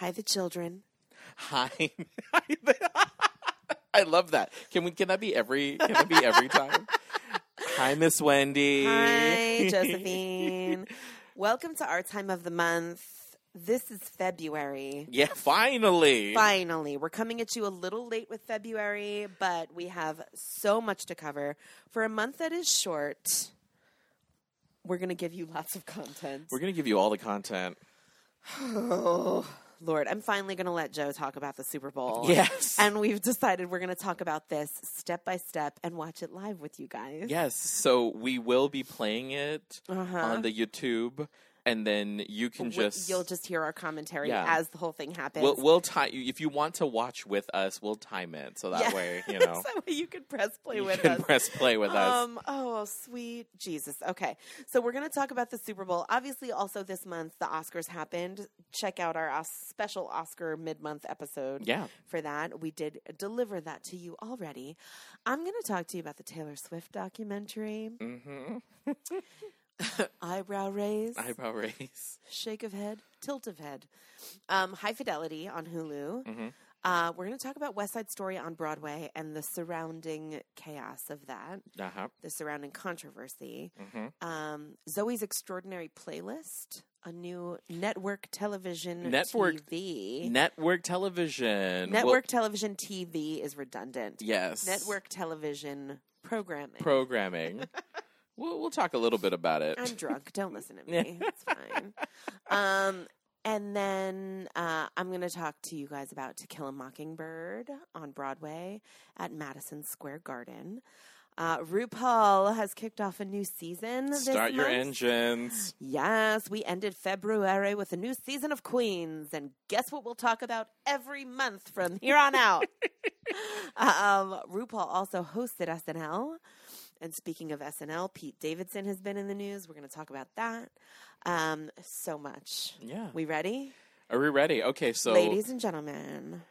Hi, the children. Hi. I love that. Can we? Can that be every? Can that be every time? Hi, Miss Wendy. Hi, Josephine. Welcome to our time of the month. This is February. Yeah, finally. Finally, we're coming at you a little late with February, but we have so much to cover. For a month that is short, we're going to give you lots of content. We're gonna give you all the content. Lord, I'm finally going to let Joe talk about the Super Bowl. Yes. And we've decided we're going to talk about this step by step and watch it live with you guys. Yes. So we will be playing it Uh-huh. on the YouTube, and then you can just You'll just hear our commentary Yeah. as the whole thing happens. We'll, we'll time if you want to watch with us. We'll time it so that Yeah. way you know so that way you can press play you with can us. press play with us. Um, oh, sweet Jesus. Okay. So we're going to talk about the Super Bowl. Obviously, also this month, the Oscars happened. Check out our special Oscar mid month episode Yeah. for that. We did deliver that to you already. I'm going to talk to you about the Taylor Swift documentary. Mm-hmm. Eyebrow raise, Eyebrow raise. shake of head, tilt of head. Um, High Fidelity on Hulu. Mhm. Uh, we're going to talk about West Side Story on Broadway and the surrounding chaos of that, Uh huh. the surrounding controversy. hmm Um, Zoey's Extraordinary Playlist, a new network television Network- TV. Network television. Well, network television TV is redundant. yes. Network television programming. programming. we'll we'll talk a little bit about it. I'm drunk. Don't listen to me. It's fine. Um, and then uh, I'm going to talk to you guys about To Kill a Mockingbird on Broadway at Madison Square Garden. Uh, RuPaul has kicked off a new season. This Start your month. engines. Yes, we ended February with a new season of Queens, and guess what we'll talk about every month from here on out? um, RuPaul also hosted SNL. And speaking of SNL, Pete Davidson has been in the news. We're going to talk about that. Um, so much. Yeah. We ready? Are we ready? Okay, so Ladies and gentlemen,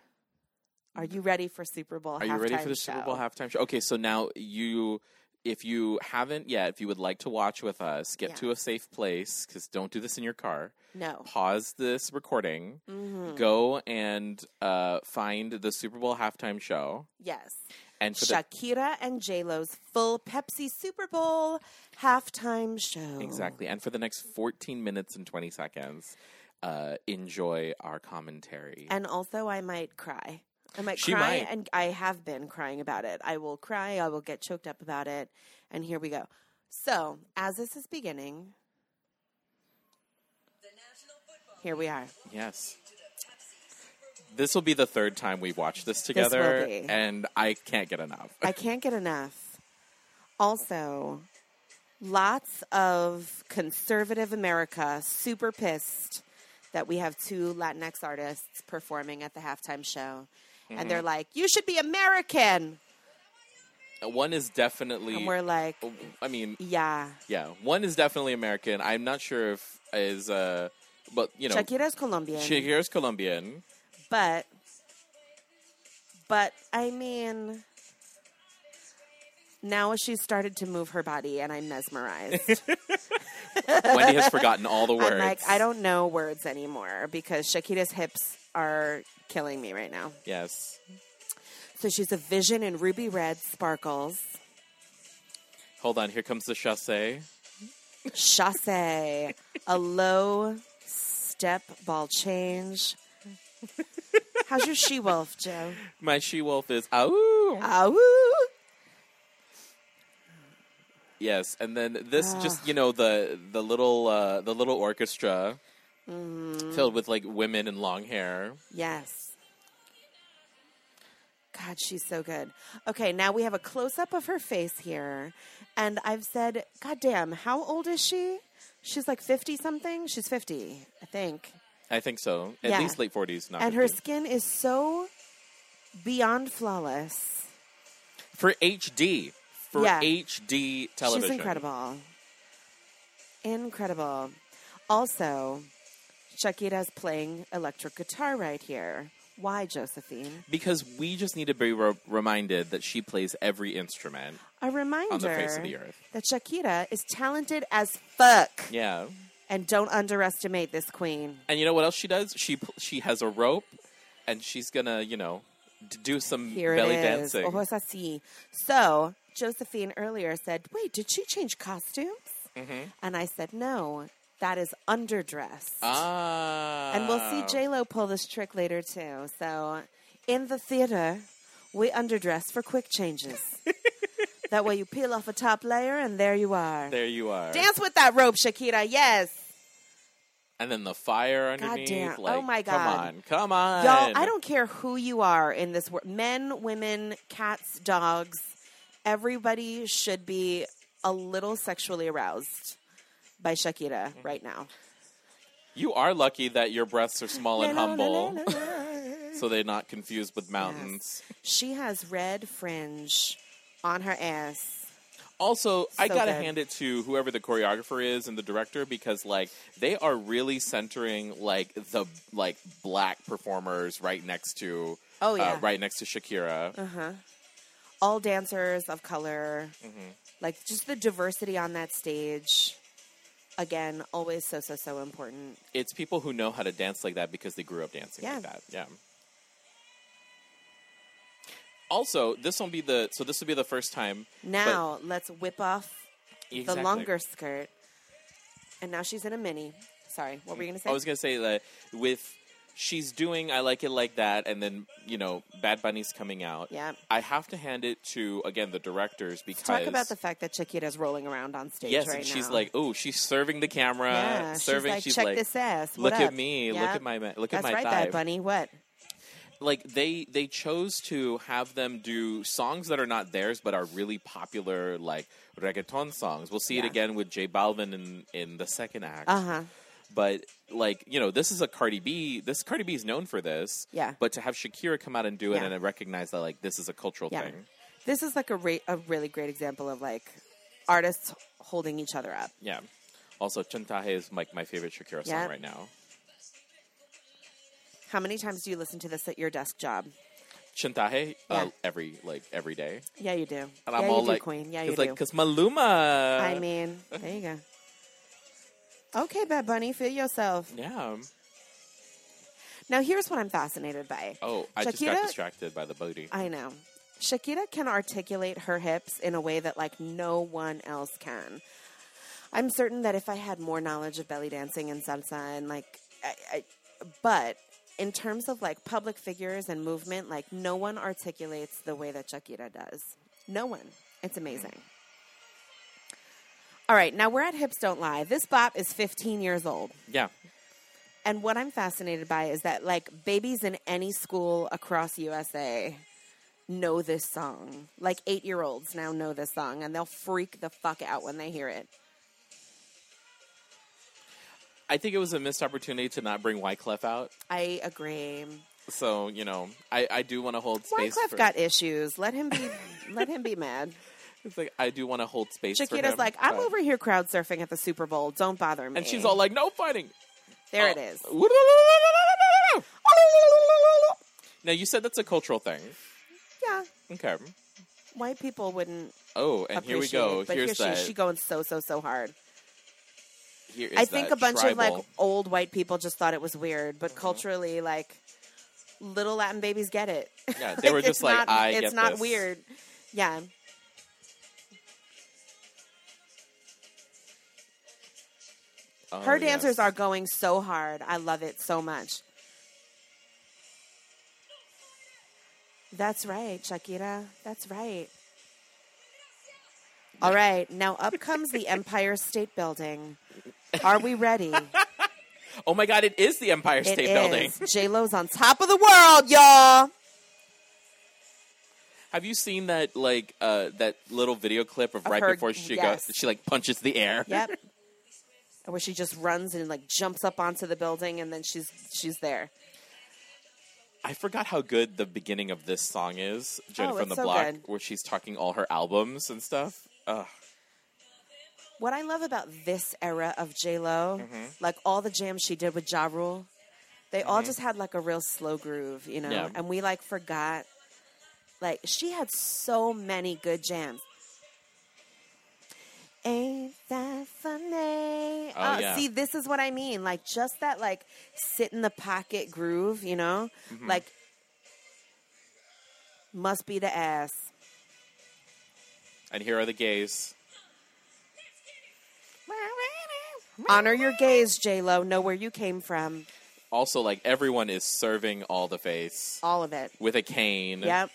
are you ready for Super Bowl are you ready for the Super show? Bowl halftime show? Okay, so now you if you haven't yet, if you would like to watch with us, get to a safe place cuz don't do this in your car. No. Pause this recording. Mhm. Go and uh, find the Super Bowl halftime show. Yes. And for the Shakira and J-Lo's full Pepsi Super Bowl halftime show. Exactly. And for the next 14 minutes and 20 seconds, uh, enjoy our commentary. And also, I might cry. I might She cry, might. and I have been crying about it. I will cry. I will get choked up about it. And here we go. So, as this is beginning, here we are. yes. This will be the third time we watch this together, be. and I can't get enough. I can't get enough. Also, lots of conservative America super pissed that we have two Latinx artists performing at the halftime show. And Mm-hmm. they're like, you should be American. One is definitely. And we're like, I mean, yeah. yeah, one is definitely American. I'm not sure if is uh, but you know, Shakira's Colombian. Shakira's Colombian. But, but I mean, now she's started to move her body and I'm mesmerized. Wendy has forgotten all the words. I'm like, I don't know words anymore because Shakira's hips are killing me right now. Yes. So she's a vision in ruby red sparkles. Hold on. Here comes the chassé. Chasse, a low step ball change. How's your she wolf, Joe? My she wolf is ow. Ow! Yes, and then this Ah. just you know the the little uh, the little orchestra Mm-hmm. filled with like women in long hair. Yes. God, she's so good. Okay, now we have a close up of her face here. And I've said, God damn, how old is she? She's like 50 something. She's 50, I think. I think so. At Yeah. least late forties. Not and her skin is so beyond flawless. for HD for Yeah. HD television. She's incredible. Incredible. Also, Shakira's playing electric guitar right here. Why, Josephine? because we just need to be re- reminded that she plays every instrument A reminder on the face of the earth. that Shakira is talented as fuck. Yeah, And don't underestimate this queen. And you know what else she does? She she has a rope, and she's gonna you know do some Here belly it is. dancing. Ojos así. So Josephine earlier said, "Wait, did she change costumes?" Mhm. And I said, "No, that is underdressed." Ah, and we'll see J Lo pull this trick later too. So in the theater, we underdress for quick changes. that way, you peel off a top layer, and there you are. There you are. Dance with that rope, Shakira. Yes. And then the fire underneath. damn. Like, Oh, my god! Come on, come on, Y'all, I don't care who you are in this world men, women, cats, dogs. Everybody should be a little sexually aroused by Shakira Mm-hmm. right now. You are lucky that your breasts are small and humble, so they're not confused with mountains. She has red fringe on her ass. Also, I gotta good. hand it to whoever the choreographer is and the director because, like, they are really centering like the like black performers right next to, Oh, yeah. uh, right next to Shakira. Uh huh. All dancers of color. Mm-hmm. Like just the diversity on that stage. Again, always so, so, so important. It's people who know how to dance like that because they grew up dancing Yeah. like that. Yeah. Also, this won't be the so this will be the first time. Now, let's whip off the longer skirt. And now she's in a mini. Sorry, what were you going to say? I was gonna say that with she's doing I like it like that, and then you know Bad Bunny's coming out. Yeah. I have to hand it to again the directors because Talk about the fact that Chiquita's rolling around on stage yes, right and she's now. like, oh, she's serving the camera, yeah, serving. she's like, check this ass. What look at up?" me, look at my look That's at my right, thigh. Bad Bunny. What? Like they they chose to have them do songs that are not theirs but are really popular, like reggaeton songs. We'll see it again with J Balvin in in the second act. Uh huh. But like you know, this is a Cardi B. This Cardi B is known for this. Yeah. But to have Shakira come out and do it Yeah. and recognize that like this is a cultural Yeah. thing. This is like a, ra- a really great example of like artists holding each other up. Yeah. Also, Chantaje is like my favorite Shakira song right now. How many times do you listen to this at your desk job? Chantaje uh, Yeah. every like every day, Yeah, you do. and yeah, I'm you all do, like, Queen. Yeah, you like, do. cause Maluma. I mean, there you go. Okay, Bad Bunny, feel yourself. yeah. Now, here's what I'm fascinated by. Oh, I just got distracted by the booty. I know. Shakira can articulate her hips in a way that like no one else can. I'm certain that if I had more knowledge of belly dancing and salsa and like I, I but in terms of like public figures and movement, like no one articulates the way that Shakira does. No one. It's amazing. All right, now we're at Hips Don't Lie. This bop is 15 years old. yeah. And what I'm fascinated by is that like babies in any school across USA know this song. Like 8-year-olds now know this song and they'll freak the fuck out when they hear it. I think it was a missed opportunity to not bring Wyclef out. I agree. So you know, I, I do want to hold space. Wyclef for, got issues. Let him be let him be mad. It's like I do want to hold space. for him, like, I'm but- over here crowd surfing at the Super Bowl. Don't bother me. and she's all like, "No fighting." There Oh. it is. Now you said that's a cultural thing. Yeah. Okay. White people wouldn't Oh, and here we go. it, but Here's here that. she, she going so so so hard. Here I think a bunch of like old white people just thought it was weird, but Mm-hmm. culturally, like little Latin babies get it. Yeah, they were just like, not, "I it's not this." weird. Yeah, Oh, her dancers yes. are going so hard. I love it so much. That's right, Shakira. That's right. All right, now up comes the Empire State Building. Are we ready? Oh my God! It is the Empire It State Building. is. J Lo's on top of the world, y'all. Have you seen that like uh, that little video clip of, Of right her- before she yes. goes? She like punches the air. Yep. Where she just runs and like jumps up onto the building, and then she's she's there. I forgot how good the beginning of this song is, Jen Oh, from the so Block, good. where she's talking all her albums and stuff. Ugh. What I love about this era of J Lo, Mm-hmm. like all the jams she did with Ja Rule, they all just had like a real slow groove, you know. Yeah. And we like forgot, like she had so many good jams. Ain't that funny? Oh, Uh, yeah. See, this is what I mean. Like, just that, like, sit in the pocket groove, you know? Mm-hmm. Like, must be the ass. And here are the gays. Honor your gays, J Lo. Know where you came from. Also, like everyone is serving all the face All of it. with a cane. Yep.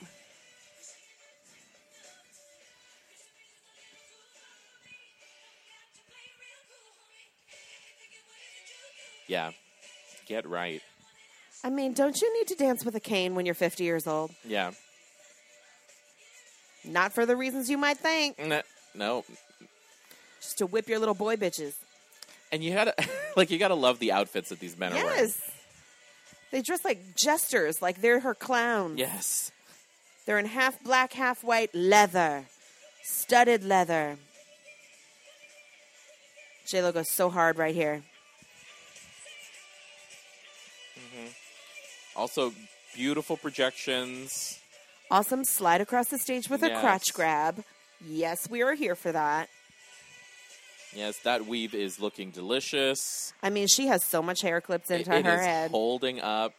Yeah. Get right. I mean, don't you need to dance with a cane when you're 50 years old? Yeah. Not for the reasons you might think. Nah, No. Just to whip your little boy bitches. And you gotta like you gotta love the outfits that these men are wearing. Yes. They dress like jesters, like they're her clowns. Yes. They're in half black, half white leather, studded leather. J Lo goes so hard right here. Mm-hmm. Also, beautiful projections. Awesome slide across the stage with a crotch grab. Yes, we are here for that. Yes, that weave is looking delicious. I mean, she has so much hair clipped It- into it her is head. holding up.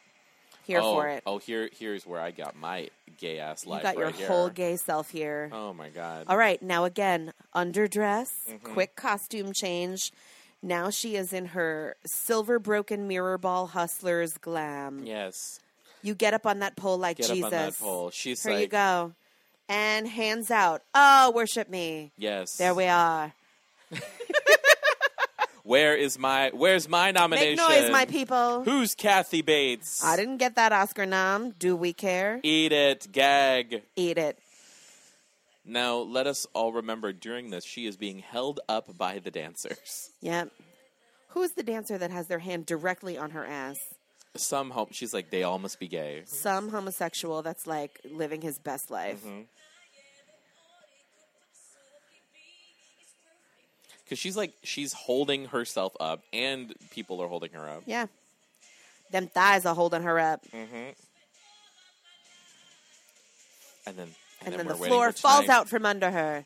here oh, for it. Oh, here, here's where I got my gay ass you life. got your here. whole gay self here. Oh my god. All right, now again, underdress, Mm-hmm. quick costume change. Now she is in her silver broken mirror ball hustlers glam. Yes. You get up on that pole like Get Jesus. up on that pole. She's Here like, you go. And hands out. Oh, worship me. yes. There we are. Where is my? Where's my nomination? Make noise, my people. Who's Kathy Bates? I didn't get that Oscar nom. Do we care? Eat it, gag. Eat it. Now, let us all remember during this, she is being held up by the dancers. Yep. Who's the dancer that has their hand directly on her ass? Some hope she's like, they all must be gay. Some homosexual that's like living his best life. Mm-hmm. Because she's like, she's holding herself up, and people are holding her up. Yeah. Them thighs are holding her up. Mm-hmm. And then, and then, then the floor falls out from under her.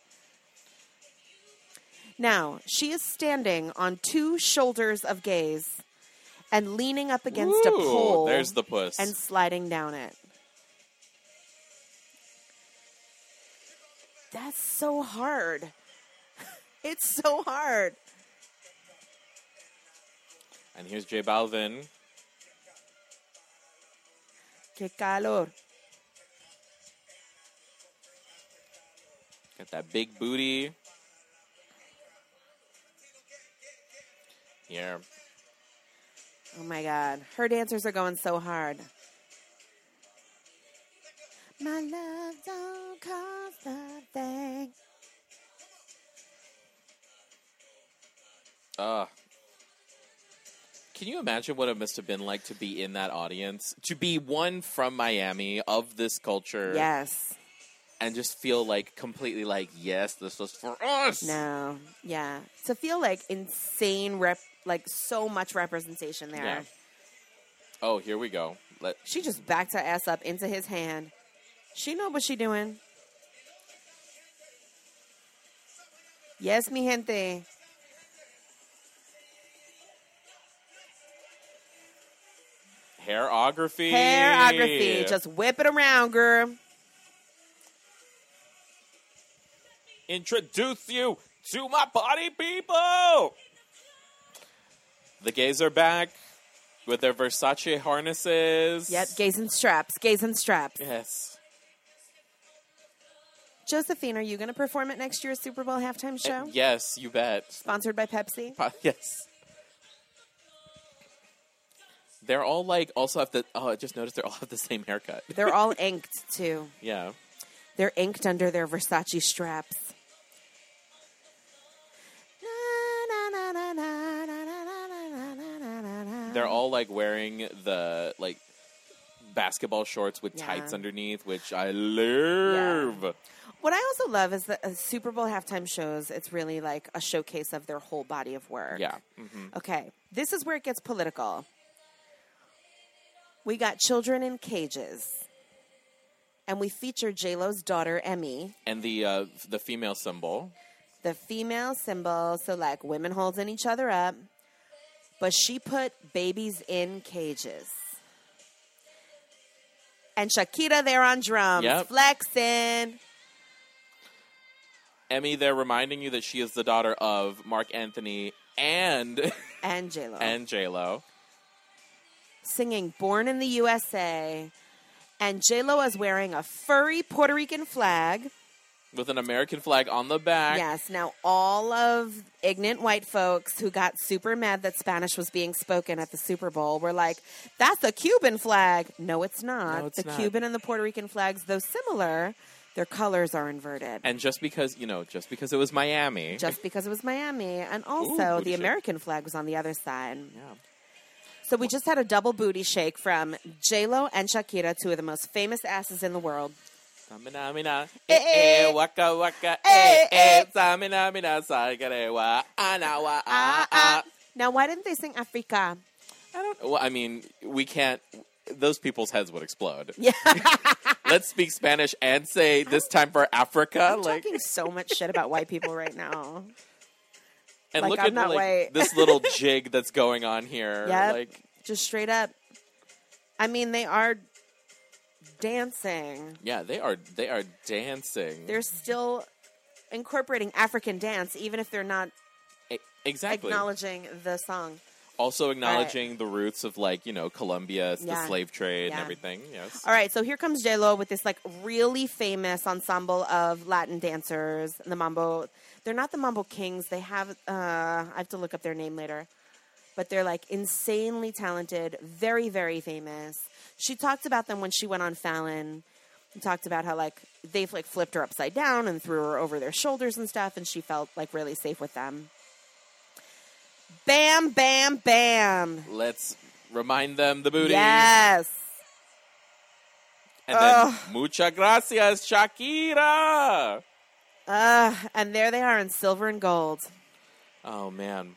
Now, she is standing on two shoulders of gays and leaning up against a pole There's the puss. and sliding down it. That's so hard. It's so hard. and here's J Balvin. Que calor. Got that big booty. Here. Oh my god. Her dancers are going so hard. My love don't cost a thing. Uh, can you imagine what it must have been like to be in that audience? To be one from Miami of this culture Yes. and just feel like completely like, yes, this was for us. No. Yeah. To feel like insane rep like so much representation there. Yeah. Oh, here we go. Let She just backed her ass up into his hand. She know what she doing. Yes, mi gente. Hairography. Hairography. Just whip it around, girl. introduce you to my body people. The gays are back with their Versace harnesses. Yep, gays and straps, gays and straps. Yes. Josephine, are you going to perform at next year's Super Bowl halftime show? Uh, yes, you bet. Sponsored by Pepsi? Yes. They're all like also have the oh I just noticed they all have the same haircut. They're all inked too. yeah. They're inked under their Versace straps. They're all like wearing the like basketball shorts with Yeah. tights underneath, which I love. What I also love is that uh, Super Bowl halftime shows, it's really like a showcase of their whole body of work. Yeah. hmm Okay, this is where it gets political. We got children in cages, and we feature J Lo's daughter Emmy. And the uh, the female symbol. the female symbol, so like women holding each other up. But she put babies in cages. And Shakira there on drums, Yep. flexing. Emmy, they're reminding you that she is the daughter of Marc Anthony and And J-Lo. and J Lo. Singing Born in the USA. And J-Lo is wearing a furry Puerto Rican flag. with an American flag on the back. Yes. Now, all of ignorant white folks who got super mad that Spanish was being spoken at the Super Bowl were like, that's a Cuban flag. No, it's not. No, it's the not. Cuban and the Puerto Rican flags, though similar, their colors are inverted. And just because you know, just because it was Miami, just because it was Miami. And also, booty the. American flag was on the other side. yeah. So we just had a double booty shake from J-Lo and Shakira, two of the most famous asses in the world. Samina, mina, Eh, eh, eh, waka, waka, Eh, eh, samina, mina, saigare, wa, ana, wa, ah. ah. Now, why didn't they sing Africa? I don't. Well, I mean, we can't. Those people's heads would explode. Yeah. Let's speak Spanish and say this time for Africa. I'm like, talking so much shit about white people right now. And like, look I'm at like white. this little jig that's going on here. Yep. Like, Just straight up. I mean, they are dancing. yeah, they are. They are dancing. They're still incorporating African dance, even if they're not exactly. acknowledging the song. Also acknowledging the roots of like you know Colombia, the slave trade, and everything. Yes. All right, so here comes J Lo with this like really famous ensemble of Latin dancers. The Mambo, they're not the Mambo Kings. They have uh, I have to look up their name later, but they're like insanely talented, very very famous. She talked about them when she went on Fallon. And talked about how like they've like flipped her upside down and threw her over their shoulders and stuff, and she felt like really safe with them. Bam, bam, bam. Let's remind them the booty. Yes. And then Ugh. muchas gracias, Shakira. Uh, and there they are in silver and gold. Oh man.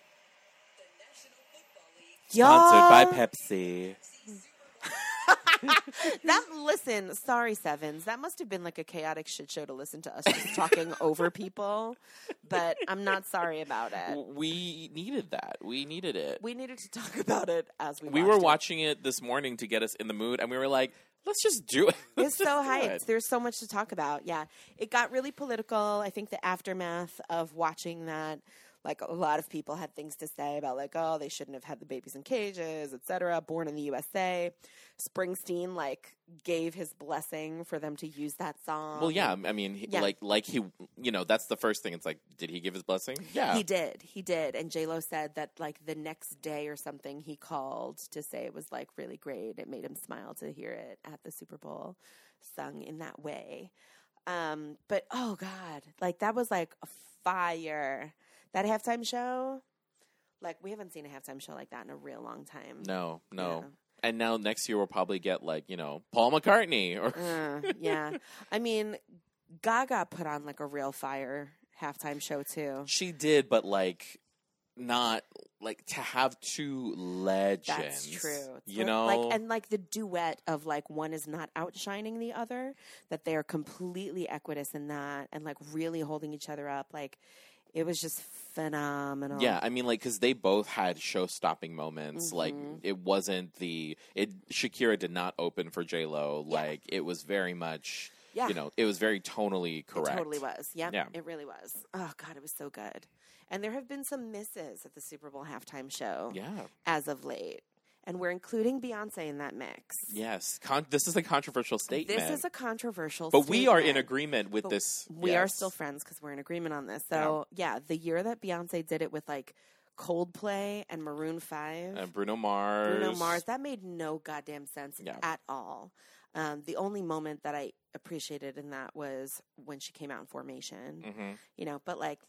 Y'all, Sponsored by Pepsi. that listen, sorry Sevens, that must have been like a chaotic shit show to listen to us just talking over people. But I'm not sorry about it. We needed that. We needed it. We needed to talk about it as we We were it. watching it this morning to get us in the mood, and we were like, "Let's just do it." Let's It's so hyped. There's so much to talk about. Yeah. It got really political. I think the aftermath of watching that, like a lot of people had things to say about like, oh, they shouldn't have had the babies in cages, etc. Born in the USA. Springsteen like gave his blessing for them to use that song. Well, yeah. I mean, he- Yeah. like, like he, you know, that's the first thing. It's like, did he give his blessing? Yeah. He did. He did. And J Lo said that like the next day or something he called to say it was like really great. It made him smile to hear it at the Super Bowl sung in that way. Um, but oh God, like that was like a fire. That halftime show, like we haven't seen a halftime show like that in a real long time. No, no. Yeah. And now next year we'll probably get like you know Paul McCartney or Uh, yeah. I mean, Gaga put on like a real fire halftime show too. she did, but like not like to have two legends. That's true. It's You know, like and like the duet of like one is not outshining the other, that they are completely equitous in that, and like really holding each other up. Like it was just phenomenal. Yeah, I mean, like, because they both had show-stopping moments. Like, Mhm. it wasn't the it. Shakira did not open for J Lo. Yeah. Like, it was very much, yeah, you know, it was very tonally correct. It totally was. Yeah, Yeah. it really was. Oh god, it was so good. And there have been some misses at the Super Bowl halftime show Yeah. as of late, and we're including Beyonce in that mix. Yes. Con- this is a controversial statement. This is a controversial, but we are in agreement with But this. We are still friends because we're in agreement on this. So yeah. the year that Beyonce did it with like Coldplay and Maroon Five, And Bruno Mars. Bruno Mars, that made no goddamn sense Yeah. at all. Um, the only moment that I appreciated in that was when she came out in formation, hmm you know. But like,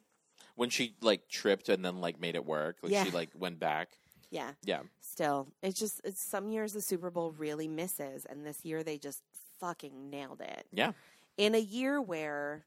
When she like tripped and then like made it work. Like Yeah. she like went back. Yeah, Yeah. still, it's just it's some years the Super Bowl really misses, and this year they just fucking nailed it. Yeah. in a year where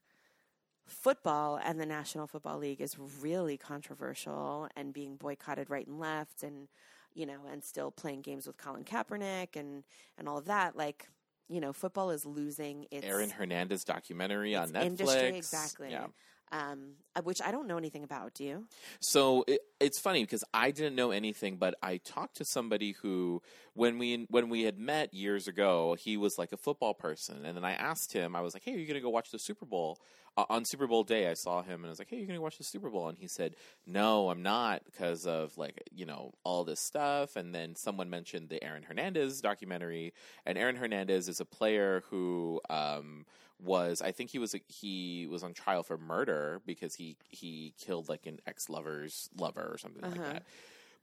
football and the National Football League is really controversial and being boycotted right and left and you know and still playing games with Colin Kaepernick and and all of that like you know football is losing its Aaron Hernandez documentary on Netflix. industry exactly Yeah. um, which I don't know anything about. Do you? So it, it's funny because I didn't know anything, but I talked to somebody who, when we when we had met years ago, he was like a football person, and then I asked him, I was like, "Hey, are you going to go watch the Super Bowl?" Uh, on Super Bowl day, I saw him, and I was like, "Hey, you're going to watch the Super Bowl?" And he said, "No, I'm not because of like you know all this stuff." And then someone mentioned the Aaron Hernandez documentary, and Aaron Hernandez is a player who. Um, was I think he was he was on trial for murder because he he killed like an ex lover's lover or something like Uh-huh. that.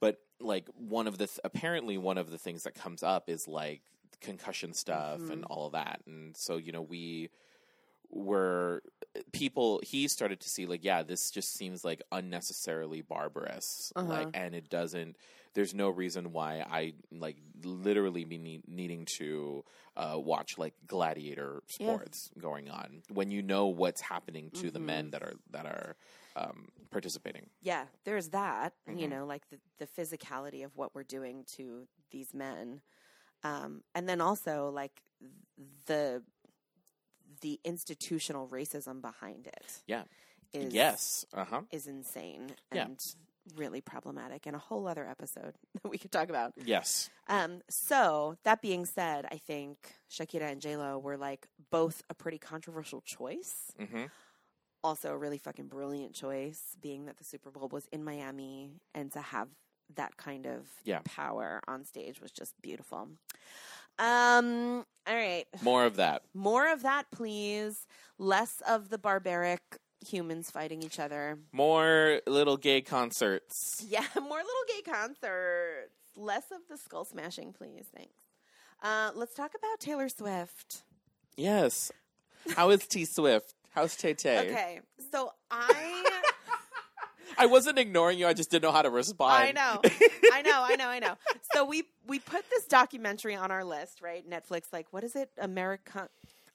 But like one of the th- apparently one of the things that comes up is like concussion stuff and all of that, and so you know we were people he started to see like yeah this just seems like unnecessarily barbarous Uh-huh. like and it doesn't there's no reason why i like literally be need, needing to uh, watch like gladiator Yeah. sports going on when you know what's happening to the Mm-hmm. men that are that are um, participating Yeah, there's that. You Mhm. know, like the the physicality of what we're doing to these men, um, and then also like the the institutional racism behind it. Yeah. is yes uh-huh is insane Yeah. Really problematic, and a whole other episode that we could talk about. yes Um, so that being said, I think Shakira and J Lo were like both a pretty controversial choice. hmm Also, a really fucking brilliant choice, being that the Super Bowl was in Miami, and to have that kind of Yeah. power on stage was just beautiful. Um, all right, more of that more of that, please. Less of the barbaric humans fighting each other. more little gay concerts Yeah, more little gay concerts. Less of the skull smashing, please. Thanks. Uh, let's talk about Taylor Swift. yes how is t swift how's tay tay Okay, so I I wasn't ignoring you. I just didn't know how to respond. I know, I know, I know, I know. So we we put this documentary on our list, right? Netflix, like what is it, America,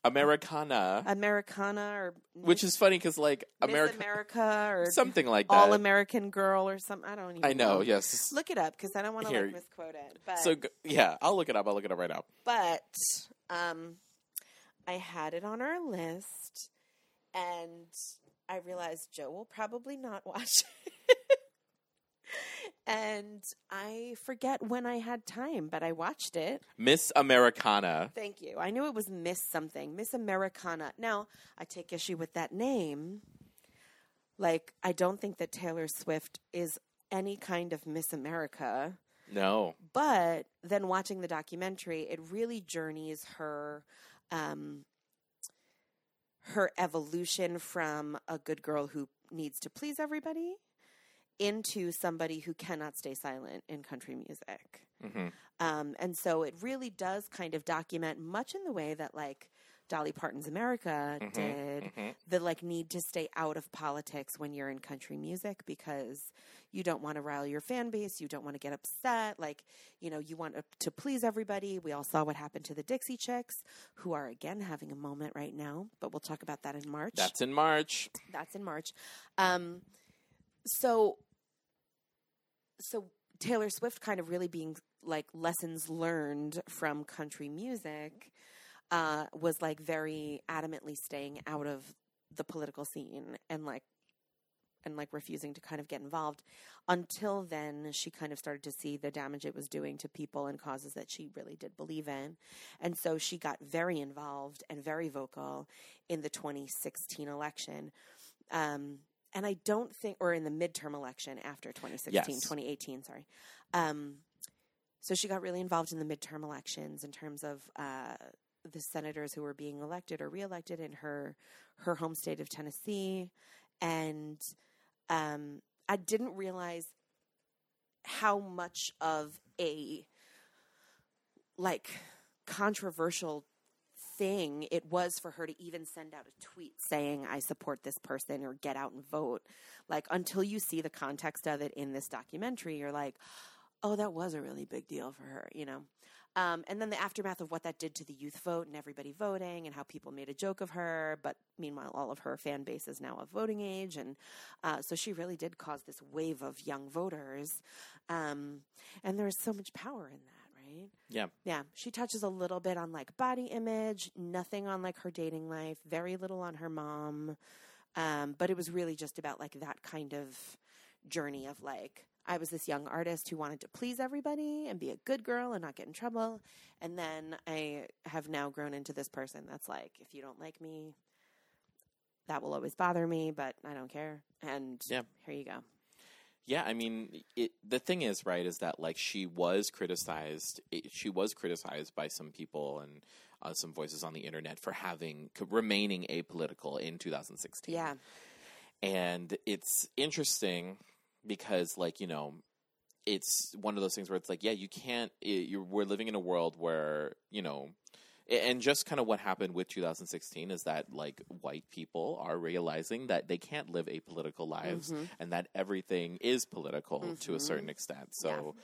Americana, Americana, or which is funny because like Miss America, America, or something like that. All American Girl, or something. I don't even. I know. Yes. Look it up because I don't want to like misquote it. But So g- yeah, I'll look it up. I'll look it up right now. but um, I had it on our list, and I realized Joe will probably not watch it. And I forget when I had time, but I watched it. Miss Americana. Thank you. I knew it was Miss something, Miss Americana. Now, I take issue with that name. Like, I don't think that Taylor Swift is any kind of Miss America. No. But then watching the documentary, it really journeys her um, her evolution from a good girl who needs to please everybody into somebody who cannot stay silent in country music. hmm Um, and so it really does kind of document much in the way that like Dolly Parton's America Mhm, did mhm. the like need to stay out of politics when you're in country music because you don't want to rile your fan base, you don't want to get upset, like you know you want to, to please everybody. We all saw what happened to the Dixie Chicks, who are again having a moment right now, but we'll talk about that in March. That's in March. That's in March. Um, so, so Taylor Swift kind of really being like lessons learned from country music uh, was like very adamantly staying out of the political scene and like and like refusing to kind of get involved until then she kind of started to see the damage it was doing to people and causes that she really did believe in. And so she got very involved and very vocal in the 2016 election. Um, and I don't think, or in the midterm election after 2016, Yes. 2018, sorry. Um, so she got really involved in the midterm elections in terms of uh, the senators who were being elected or reelected in her her home state of Tennessee, and um, I didn't realize how much of a like controversial thing it was for her to even send out a tweet saying I support this person or get out and vote. Like until you see the context of it in this documentary, you're like, oh, that was a really big deal for her, you know. Um, and then the aftermath of what that did to the youth vote and everybody voting and how people made a joke of her, but meanwhile, all of her fan base is now of voting age, and uh, so she really did cause this wave of young voters. Um, and there's so much power in that, right? Yeah. Yeah, she touches a little bit on like body image, nothing on like her dating life, very little on her mom. Um, but it was really just about like that kind of journey of like I was this young artist who wanted to please everybody and be a good girl and not get in trouble. And then I have now grown into this person that's like, if you don't like me, that will always bother me, but I don't care. And Yeah. here you go. Yeah, I mean, it, the thing is, right, is that like she was criticized. It, she was criticized by some people and uh, some voices on the internet for having remaining apolitical in 2016. Yeah. and it's interesting because, like, you know, it's one of those things where it's like, yeah, you can't. It, you're, we're living in a world where you know. And just kind of what happened with 2016 is that like white people are realizing that they can't live apolitical lives Mhm. and that everything is political to a Mhm. certain extent. So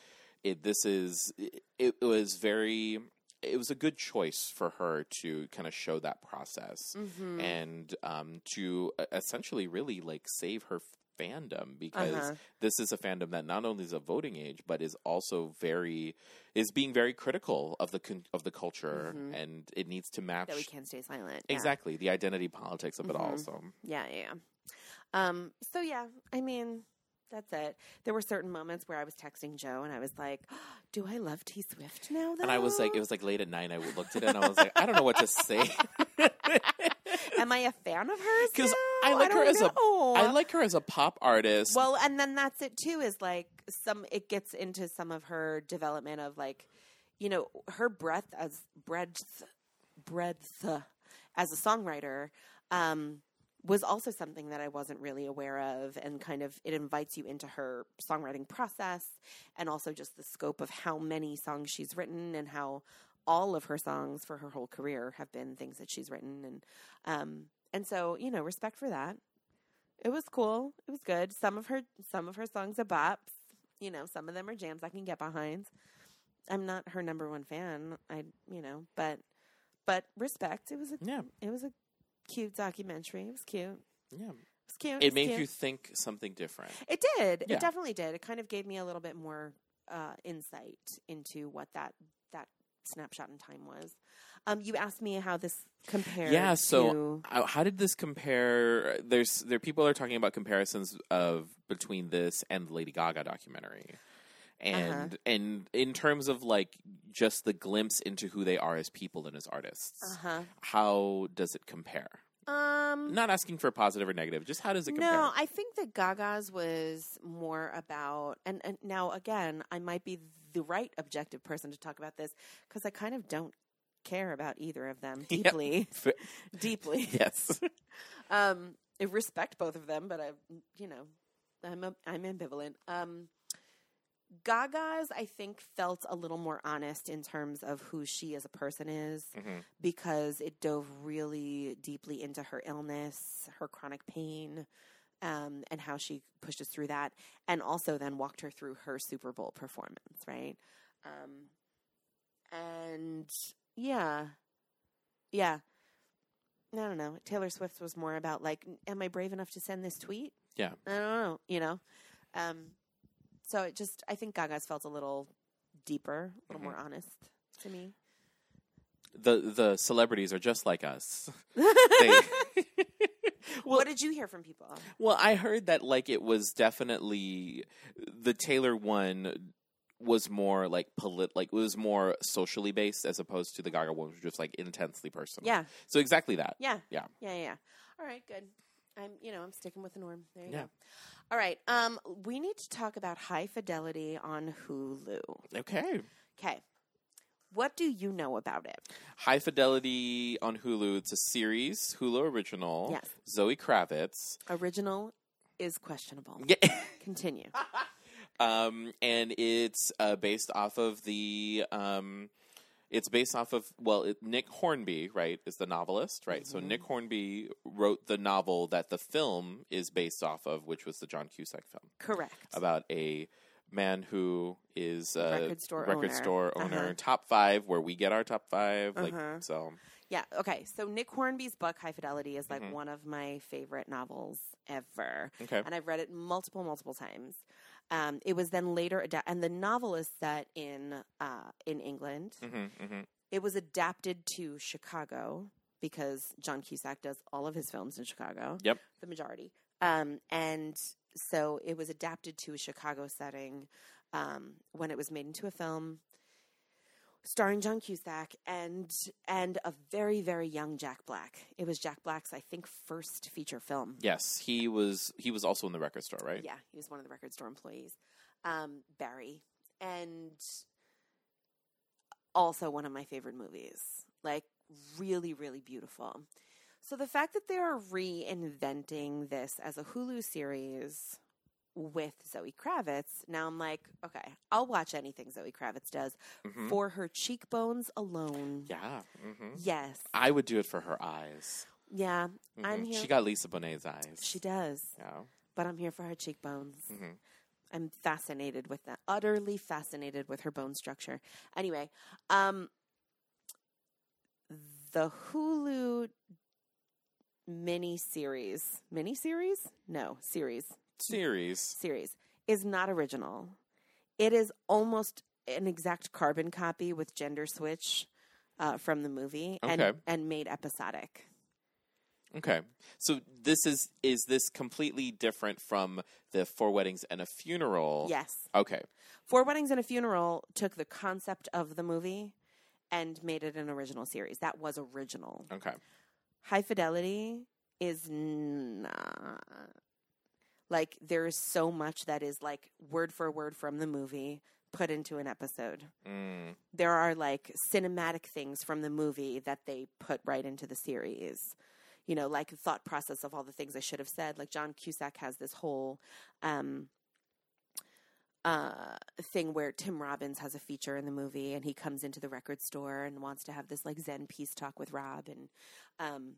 it this is it, it was very it was a good choice for her to kind of show that process Mm-hmm. and um, to essentially really like save her fandom because Uh-huh. this is a fandom that not only is a voting age but is also very is being very critical of the con- of the culture Mhm. and it needs to match That we can't stay silent. Yeah. exactly the identity politics of it all Mhm. so Yeah, yeah, yeah. Um, so yeah, I mean, that's it. There were certain moments where I was texting Joe and I was like, "Do I love T Swift now?" Though? and I was like it was like late at night I looked at it and I was like I don't know what to say "Am I a fan of hers?" 'Cause now? I like her as a- know. I like her as a pop artist Well, and then that's it too. Is like some. It gets into some of her development of like, you know, her breadth as breadth, breadth as a songwriter. Um, was also something that I wasn't really aware of, and kind of it invites you into her songwriting process, and also just the scope of how many songs she's written, and how all of her songs for her whole career have been things that she's written, and um, and so you know, respect for that. It was cool. It was good. Some of her some of her songs are bops. You know, some of them are jams I can get behind. I'm not her number one fan. I you know, but but respect. It was a yeah it was a cute documentary. It was cute. yeah It was cute. it was made cute. you think something different It did. Yeah. It definitely did. It kind of gave me a little bit more uh, insight into what that that snapshot in time was. Um, you asked me how this compared. Yeah, so to, Uh, how did this compare there's there people are talking about comparisons of between this and the lady gaga documentary and Uh-huh. and in terms of like just the glimpse into who they are as people and as artists uh huh. how does it compare Um, not asking for positive or negative just how does it compare No, I think that Gaga's was more about, and, and now again, I might be the right objective person to talk about this because I kind of don't care about either of them deeply, F- deeply. yes Um, I respect both of them, but I, you know, I'm a, I'm ambivalent. Um, Gaga's, I think, felt a little more honest in terms of who she as a person is Mhm. because it dove really deeply into her illness, her chronic pain, um, and how she pushed us through that, and also then walked her through her Super Bowl performance, right? Um, and yeah, yeah. I don't know. Taylor Swift was more about like, am I brave enough to send this tweet? Yeah. I don't know. You know, um, so it just I think Gaga's felt a little deeper, a little Mhm. more honest to me. the the celebrities are just like us what did you hear from people? Well, I heard that like it was definitely the Taylor one was more like polit like it was more socially based as opposed to the Gaga one, which was just like intensely personal. Yeah, So exactly that. yeah, Yeah. yeah, yeah. All right, good. I'm, you know, I'm sticking with the norm. There you Yeah. go. All right. Um, we need to talk about High Fidelity on Hulu. Okay. Okay. What do you know about it? High Fidelity on Hulu. It's a series, Hulu original. Yes. Zoe Kravitz. Original is questionable. Yeah. Continue. um, and it's uh, based off of the. Um, it's based off of well, it, Nick Hornby, right, is the novelist, right? So Mhm. Nick Hornby wrote the novel that the film is based off of, which was the John Cusack film Correct. about a man who is a Record store record owner. store owner, Uh-huh. top five, where we get our top 5 Uh-huh. like so. Yeah. Okay. So Nick Hornby's book High Fidelity is like Mhm. one of my favorite novels ever, Okay, and I've read it multiple, multiple times. Um, it was then later adapted, and the novel is set in uh, in England. hmm hmm It was adapted to Chicago because John Cusack does all of his films in Chicago. Yep. the majority. Um, and so it was adapted to a Chicago setting um, when it was made into a film starring John Cusack and and a very very young Jack Black. It was Jack Black's I think first feature film. Yes, he was. He was also in the record store, right? Yeah, he was one of the record store employees. Um, Barry and also one of my favorite movies. Like really really beautiful. So the fact that they're reinventing this as a Hulu series with Zoe Kravitz, now I'm like, okay, I'll watch anything Zoe Kravitz does Mhm. for her cheekbones alone. Yeah. hmm Yes. I would do it for her eyes. Yeah, I'm Mhm. here. She got Lisa Bonet's eyes. she does. Yeah. But I'm here for her cheekbones. hmm I'm fascinated with that. Utterly fascinated with her bone structure. Anyway, um the Hulu mini series, mini series? No, series. Series. Series is not original. It is almost an exact carbon copy with gender switch uh, from the movie and Okay. and made episodic. Okay. So this is is this completely different from the four weddings and a funeral? Yes. Okay. Four Weddings and a Funeral took the concept of the movie and made it an original series. That was original. Okay. High Fidelity is not like there is so much that is like word for word from the movie put into an episode. Mm. There are like cinematic things from the movie that they put right into the series. You know, like the thought process of all the things I should have said. Like John Cusack has this whole um uh thing where Tim Robbins has a feature in the movie and he comes into the record store and wants to have this like zen peace talk with Rob and um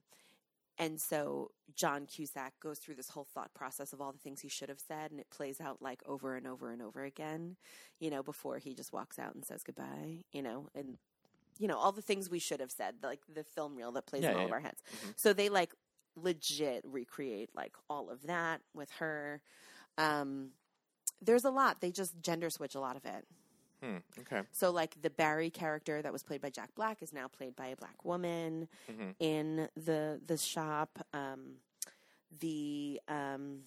and so John Cusack goes through this whole thought process of all the things he should have said and it plays out like over and over and over again, you know, before he just walks out and says goodbye, you know, and you know, all the things we should have said, like the film reel that plays Yeah, in all yeah, of our heads. Mhm. So they like legit recreate like all of that with her. Um there's a lot. They just gender switch a lot of it. Hmm. Okay. So, like the Barry character that was played by Jack Black is now played by a black woman hmm in the the shop. Um, the um,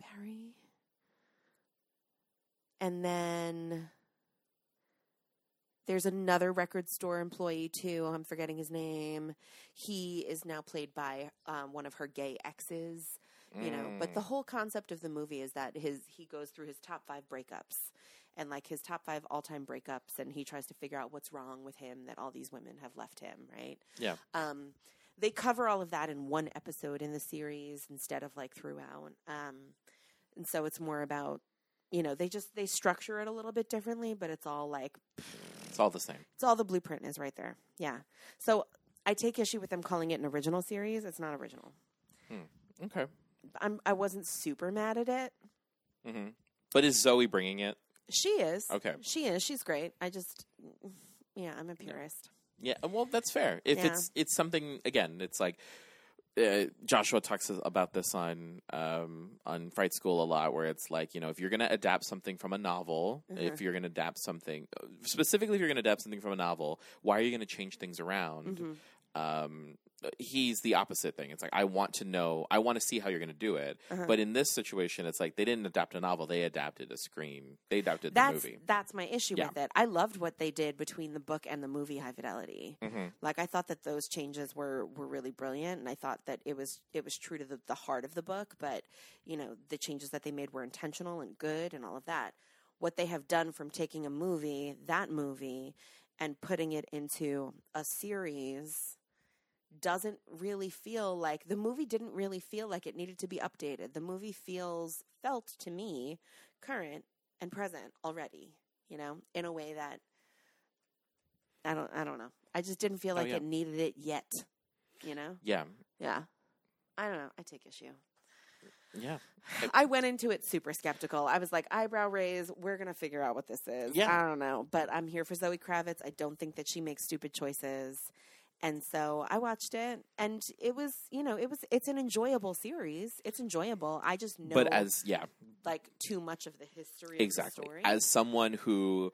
Barry, and then there's another record store employee too. I'm forgetting his name. He is now played by um, one of her gay exes you know but the whole concept of the movie is that his he goes through his top five breakups and like his top five all-time breakups and he tries to figure out what's wrong with him that all these women have left him right? Yeah. um they cover all of that in one episode in the series instead of like throughout. Um and so it's more about you know they just they structure it a little bit differently but it's all like It's all the same. it's all the blueprint is right there. Yeah. So i take issue with them calling it an original series. It's not original. Okay. I'm, I wasn't super mad at it. hmm But is Zoe bringing it? She is. Okay. She is. She's great. I just, yeah, I'm a purist. Yeah. Well, that's fair. If Yeah. it's it's something again, it's like. Uh, Joshua talks about this on um, on Fright School a lot, where it's like you know if you're going to adapt something from a novel, Mhm. if you're going to adapt something specifically, if you're going to adapt something from a novel, why are you going to change things around? Mhm. um, he's the opposite thing. It's like I want to know, I want to see how you're going to do it. Uh-huh. But in this situation, it's like they didn't adapt a novel; they adapted a screen. They adapted the movie. that's my issue Yeah. with it. I loved what they did between the book and the movie High Fidelity. hmm Like I thought that those changes were were really brilliant, and I thought that it was it was true to the, the heart of the book. But you know, the changes that they made were intentional and good, and all of that. What they have done from taking a movie, that movie, and putting it into a series doesn't really feel like the movie didn't really feel like it needed to be updated. The movie feels felt to me current and present already, you know, in a way that I don't I don't know. I just didn't feel Oh, like yeah. it needed it yet, you know? Yeah, Yeah. I don't know. I take issue. yeah, I went into it super skeptical. I was like, eyebrow raise, we're going to figure out what this is. Yeah. I don't know. But I'm here for Zoe Kravitz. I don't think that she makes stupid choices. And so I watched it and it was, you know, it was, it's an enjoyable series. It's enjoyable. I just know but as yeah, like too much of the history exactly. of the story. As someone who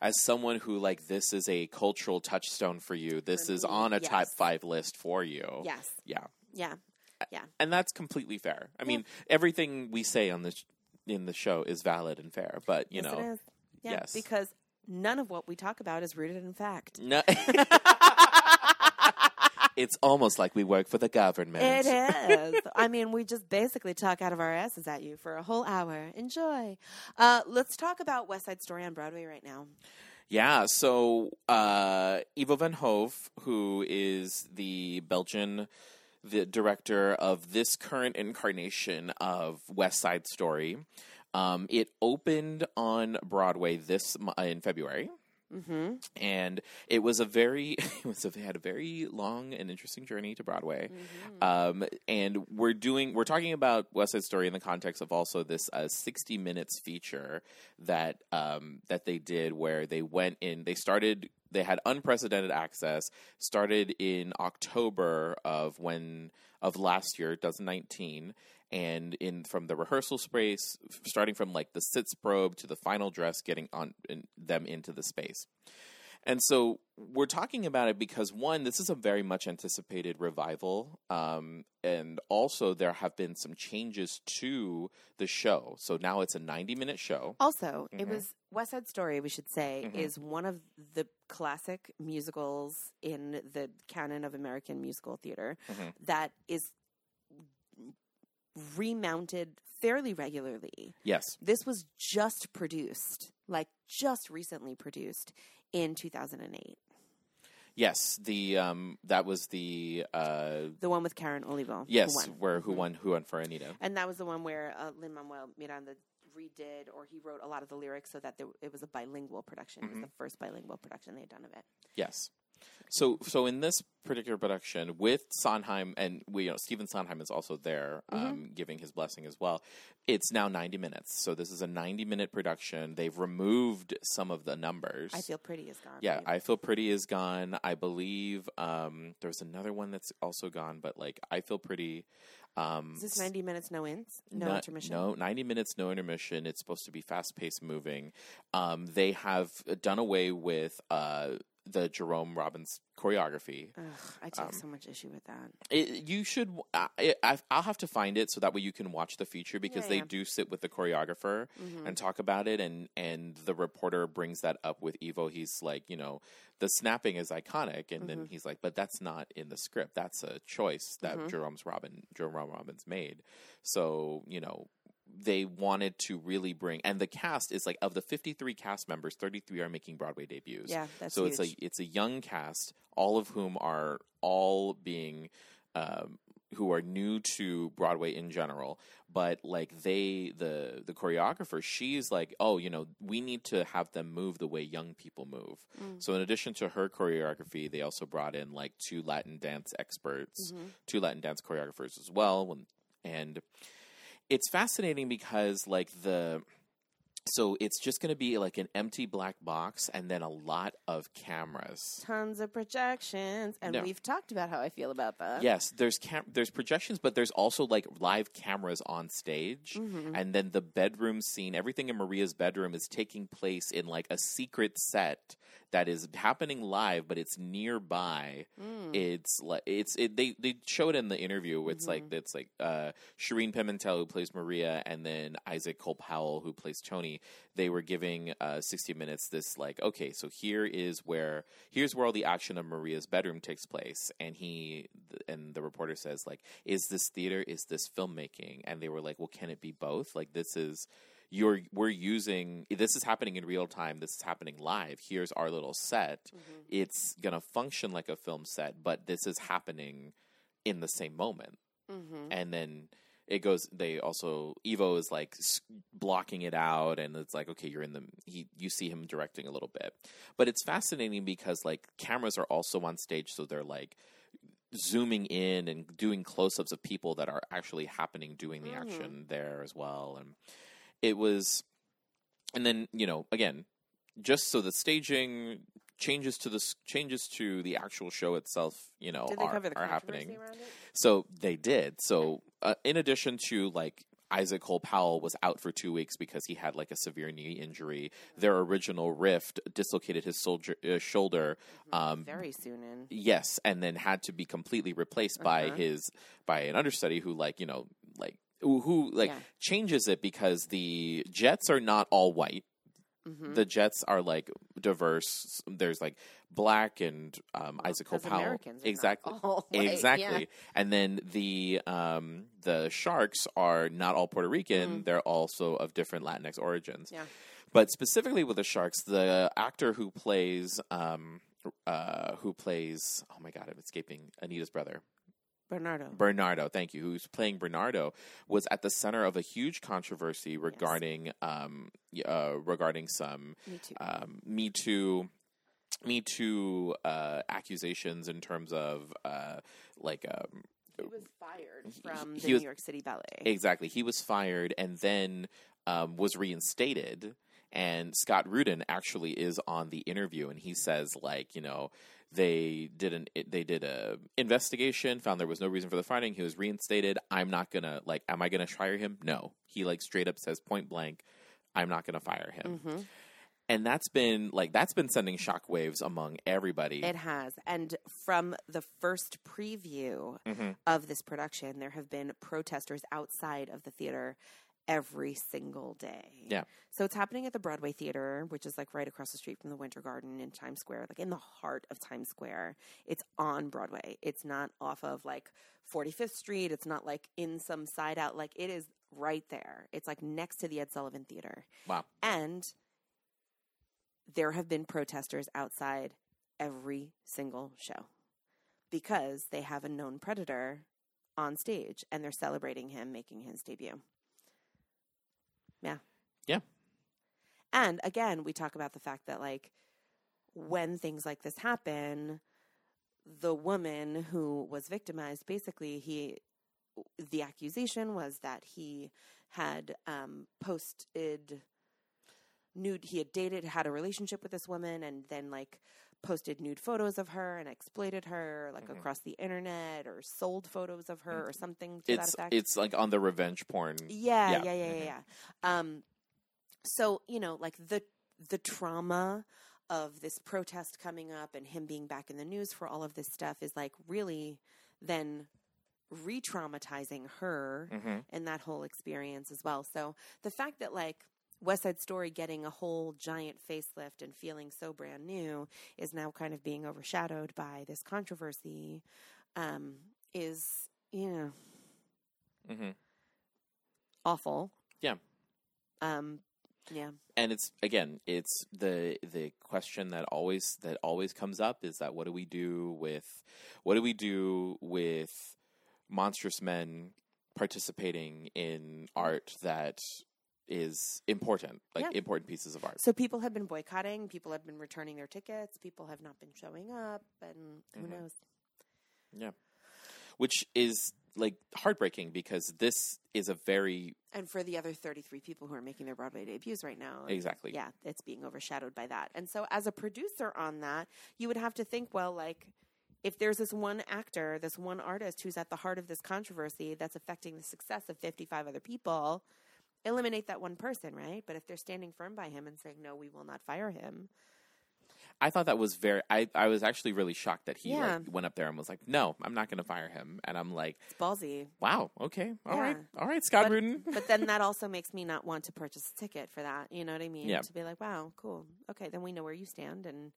as someone who like this is a cultural touchstone for you. This For is me, on a top five list for you. Yes. Yeah. Yeah. Yeah. And that's completely fair. I mean, everything we say on this in the show is valid and fair, but you yes, know. Yeah, yes. because none of what we talk about is rooted in fact. no. it's almost like we work for the government. It is. I mean, we just basically talk out of our asses at you for a whole hour. Enjoy. Uh, let's talk about West Side Story on Broadway right now. Yeah, so uh, Ivo van Hove, who is the Belgian the director of this current incarnation of West Side Story, um, it opened on Broadway this uh, in February. Mm-hmm. and it was a very it was a, had a very long and interesting journey to Broadway. Mm-hmm. Um, and we're doing we're talking about West Side Story in the context of also this uh, sixty minutes feature that um, that they did where they went in they started they had unprecedented access started in October of when of last year 2019 and in from the rehearsal space starting from like the sitzprobe to the final dress getting on in, them into the space and so we're talking about it because one, this is a very much anticipated revival, um, and also there have been some changes to the show. So now it's a ninety-minute show. Also, it Mhm. was West Side Story, we should say, Mhm. is one of the classic musicals in the canon of American musical theater Mhm. that is remounted fairly regularly. Yes, This was just produced, like just recently produced in 2008. yes. The um, that was the uh, The one with Karen Olivo. who yes, won. where who Mhm. won who won for Anita. And that was the one where uh, Lin Manuel Miranda redid, or he wrote a lot of the lyrics so that there, it was a bilingual production. It Mm-hmm. was the first bilingual production they had done of it. Yes. So, so in this particular production with Sondheim, and we, you know, Stephen Sondheim is also there, Mm-hmm. um, giving his blessing as well. It's now ninety minutes, so this is a ninety-minute production. They've removed some of the numbers. I feel pretty is gone. Yeah, right? I feel pretty is gone. I believe um, there's another one that's also gone, but like I feel pretty. Um, Is this 90 minutes, no ins? No, no- intermission? No, 90 minutes, no intermission. It's supposed to be fast paced moving. Um, they have done away with uh, the Jerome Robbins choreography. Ugh, I take Um, so much issue with that. It, you should. I, I, I'll have to find it so that way you can watch the feature because Yeah, they yeah. do sit with the choreographer Mhm. and talk about it, and and the reporter brings that up with Ivo. He's like, you know, the snapping is iconic, and then Mhm. he's like, but that's not in the script. That's a choice that Mhm. Jerome's Robin Jerome Robbins made. So you know. They wanted to really bring, and the cast is like of the fifty-three cast members, thirty-three are making Broadway debuts Yeah, that's so huge. it's a it's a young cast, all of whom are all being um, who are new to Broadway in general. But like they, the the choreographer, she's like, oh, you know, we need to have them move the way young people move. Mm. So in addition to her choreography, they also brought in like two Latin dance experts, Mhm. two Latin dance choreographers as well. And it's fascinating because like the so it's just going to be like an empty black box and then a lot of cameras. Tons of projections, and No. we've talked about how I feel about that. Yes, there's cam- there's projections, but there's also like live cameras on stage, Mhm. and then the bedroom scene. Everything in Maria's bedroom is taking place in like a secret set that is happening live, but it's nearby. Mm. It's like it's it, they they show it in the interview. It's like it's like uh, Shereen Pimentel who plays Maria, and then Isaac Cole Powell who plays Tony. They were giving uh, sixty minutes this like okay, so here is where here's where all the action of Maria's bedroom takes place, and he and the reporter says like, is this theater? Is this filmmaking? And they were like, well, can it be both? Like this is you're we're using this is happening in real time this is happening live here's our little set Mhm. it's gonna function like a film set but this is happening in the same moment Mhm. and then it goes they also Ivo is like blocking it out and it's like okay you're in the he you see him directing a little bit but it's fascinating because like cameras are also on stage so they're like zooming in and doing close-ups of people that are actually happening doing the Mhm. action there as well and it was and then you know again just so the staging changes to the changes to the actual show itself you know are, are happening so they did. So uh, in addition to like Isaac Cole Powell was out for two weeks because he had like a severe knee injury. Their original Riff dislocated his soldier, uh, shoulder. Um, Very soon in. yes, and then had to be completely replaced by Uh-huh. his by an understudy who like you know like who, who like Yeah. changes it because the Jets are not all white. Mhm. The Jets are like diverse. There's like black and um, Isaac Powell. Americans are not exactly. all white, yeah. Exactly. And then the um the Sharks are not all Puerto Rican, Mm. they're also of different Latinx origins. Yeah. But specifically with the Sharks, the actor who plays um uh who plays oh my god, I'm escaping Anita's brother. Bernardo. Bernardo, thank you, who's playing Bernardo, was at the center of a huge controversy regarding um uh regarding some Me too. um, Me Too, Me Too uh, accusations in terms of uh, like um, he was fired from he the was- New York City Ballet. exactly he was fired and then um, was reinstated. And Scott Rudin actually is on the interview, and he says like you know they did an they did a investigation, found there was no reason for the firing. He was reinstated. I'm not gonna like, am I gonna fire him? No. He like straight up says point blank, I'm not gonna fire him. hmm and that's been like that's been sending shockwaves among everybody. It has. And from the first preview Mhm. of this production, there have been protesters outside of the theater every single day. Yeah. So it's happening at the Broadway Theater, which is like right across the street from the Winter Garden in Times Square, like in the heart of Times Square. It's on Broadway. It's not off of like 45th Street. It's not like in some side out. Like it is right there. It's like next to the Ed Sullivan Theater. Wow. And there have been protesters outside every single show because they have a known predator on stage and they're celebrating him making his debut. Yeah. Yeah. And again, we talk about the fact that, like, when things like this happen, the woman who was victimized basically, he, the accusation was that he had um, posted nude, he had dated, had a relationship with this woman, and then, like, posted nude photos of her and exploited her like Mhm. across the internet or sold photos of her or something to it's that effect. it's like on the revenge porn. Yeah, Yeah. yeah, yeah, yeah, yeah. Um, so you know, like the the trauma of this protest coming up and him being back in the news for all of this stuff is like really then re-traumatizing her Mhm. and that whole experience as well. So the fact that like West Side Story getting a whole giant facelift and feeling so brand new is now kind of being overshadowed by this controversy um, is you know Mhm. awful. Yeah. Um. Yeah. And it's again, it's the the question that always that always comes up is that what do we do with what do we do with monstrous men participating in art that is important, like Yeah. important pieces of art. So people have been boycotting. People have been returning their tickets. People have not been showing up, and who Mhm. knows? Yeah, which is like heartbreaking because this is a very And for the other thirty-three people who are making their Broadway debuts right now, exactly yeah, it's being overshadowed by that. And so, as a producer on that, you would have to think, well, like. If there's this one actor, this one artist who's at the heart of this controversy that's affecting the success of 55 other people, eliminate that one person, right? But if they're standing firm by him and saying, no, we will not fire him, I thought that was very. I I was actually really shocked that he Yeah. like went up there and was like, "No, I'm not going to fire him." And I'm like, it's ballsy. "Wow, okay, all right, Yeah. all right, Scott But- Rudin." but then that also makes me not want to purchase a ticket for that. You know what I mean? Yeah. To be like, wow, cool. Okay, then we know where you stand, and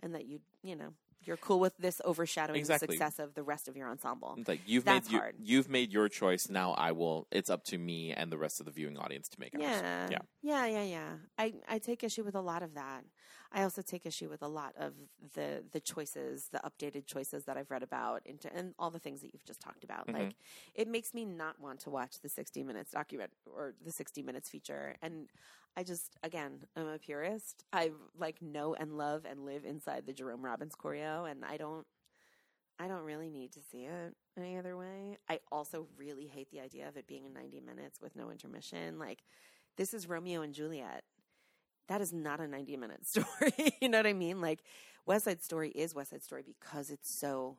and that you you know you're cool with this overshadowing Exactly. the success of the rest of your ensemble. It's like you've That's made You, you've made your choice. Now I will. It's up to me and the rest of the viewing audience to make ours. Yeah, Yeah. yeah, yeah, yeah. I I take issue with a lot of that. I also take issue with a lot of the the choices, the updated choices that I've read about, into, and all the things that you've just talked about. Mhm. Like, it makes me not want to watch the 60 minutes document or the 60 minutes feature. And I just, again, I'm a purist. I like know and love and live inside the Jerome Robbins choreo, and I don't. I don't really need to see it any other way. I also really hate the idea of it being in 90 minutes with no intermission. Like, this is Romeo and Juliet. That is not a 90 minute story. you know what I mean? Like, West Side Story is West Side Story because it's so,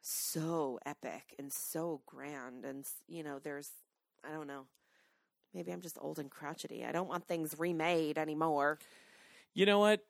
so epic and so grand. And, you know, there's, I don't know. Maybe I'm just old and crotchety. I don't want things remade anymore. You know what?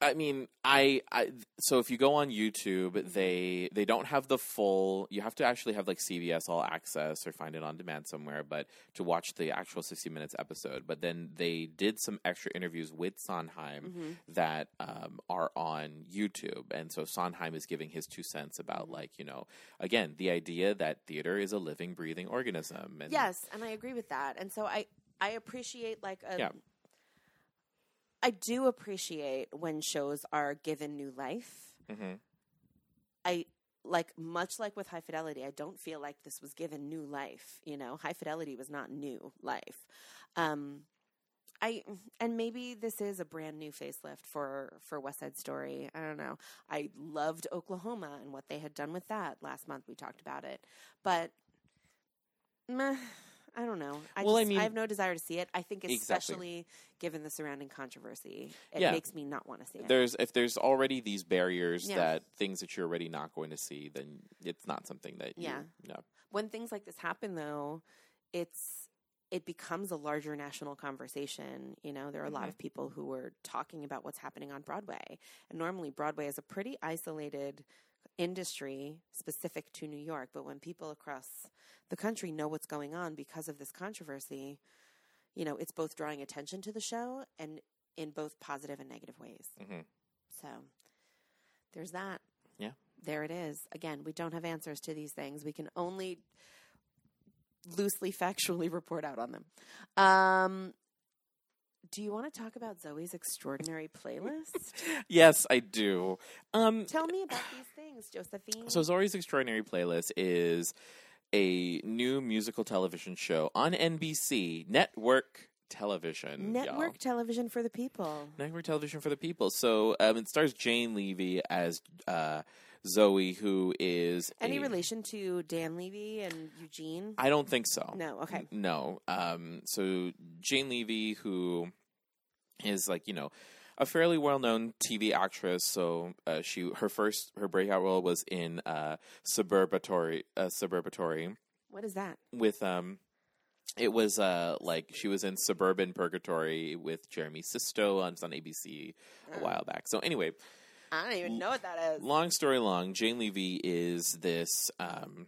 I mean, I, I so if you go on YouTube, they they don't have the full. You have to actually have like CBS All Access or find it on demand somewhere, but to watch the actual sixty minutes episode. But then they did some extra interviews with Sondheim Mm-hmm. that um, are on YouTube, and so Sondheim is giving his two cents about Mm-hmm. like you know again the idea that theater is a living, breathing organism. And Yes, and I agree with that. And so I I appreciate like a Yeah. I do appreciate when shows are given new life. Mhm. I like much like with High Fidelity, I don't feel like this was given new life, you know. High Fidelity was not new life. Um I and maybe this is a brand new facelift for for West Side Story. I don't know. I loved Oklahoma and what they had done with that last month. We talked about it, but meh, I don't know. I Well, I just, mean- I have no desire to see it. I think, Exactly. especially given the surrounding controversy, it Yeah. makes me not want to see it. there's if there's already these barriers Yeah. that things that you're already not going to see, then it's not something that you, Yeah. when things like this happen though it's it becomes a larger national conversation you know there are a lot Mhm. of people who are talking about what's happening on broadway and normally broadway is a pretty isolated industry specific to new york but when people across the country know what's going on because of this controversy you know it's both drawing attention to the show and in both positive and negative ways Mhm. so there's that. Yeah. There it is. Again, we don't have answers to these things. We can only loosely factually report out on them. Um, do you want to talk about Zoey's extraordinary playlist? Yes, I do. Um, Tell me about these things, Josephine. so Zoey's Extraordinary Playlist is a new musical television show on NBC network television. y'all. Network television for the people. Network television for the people. So um, it stars Jane Levy as uh, Zoey, who is Any a- relation to Dan Levy and Eugene? I don't think so. No, okay. No. Um, so Jane Levy, who is like you know a fairly well-known TV actress. So uh, she her first her breakout role was in uh, Suburgatory. Uh, Suburgatory What is that? with um. It was uh like she was in Suburban Purgatory with Jeremy Sisto on, on ABC a Oh. while back. So anyway, I don't even know what that is. long story long, Jane Levy is this. Um,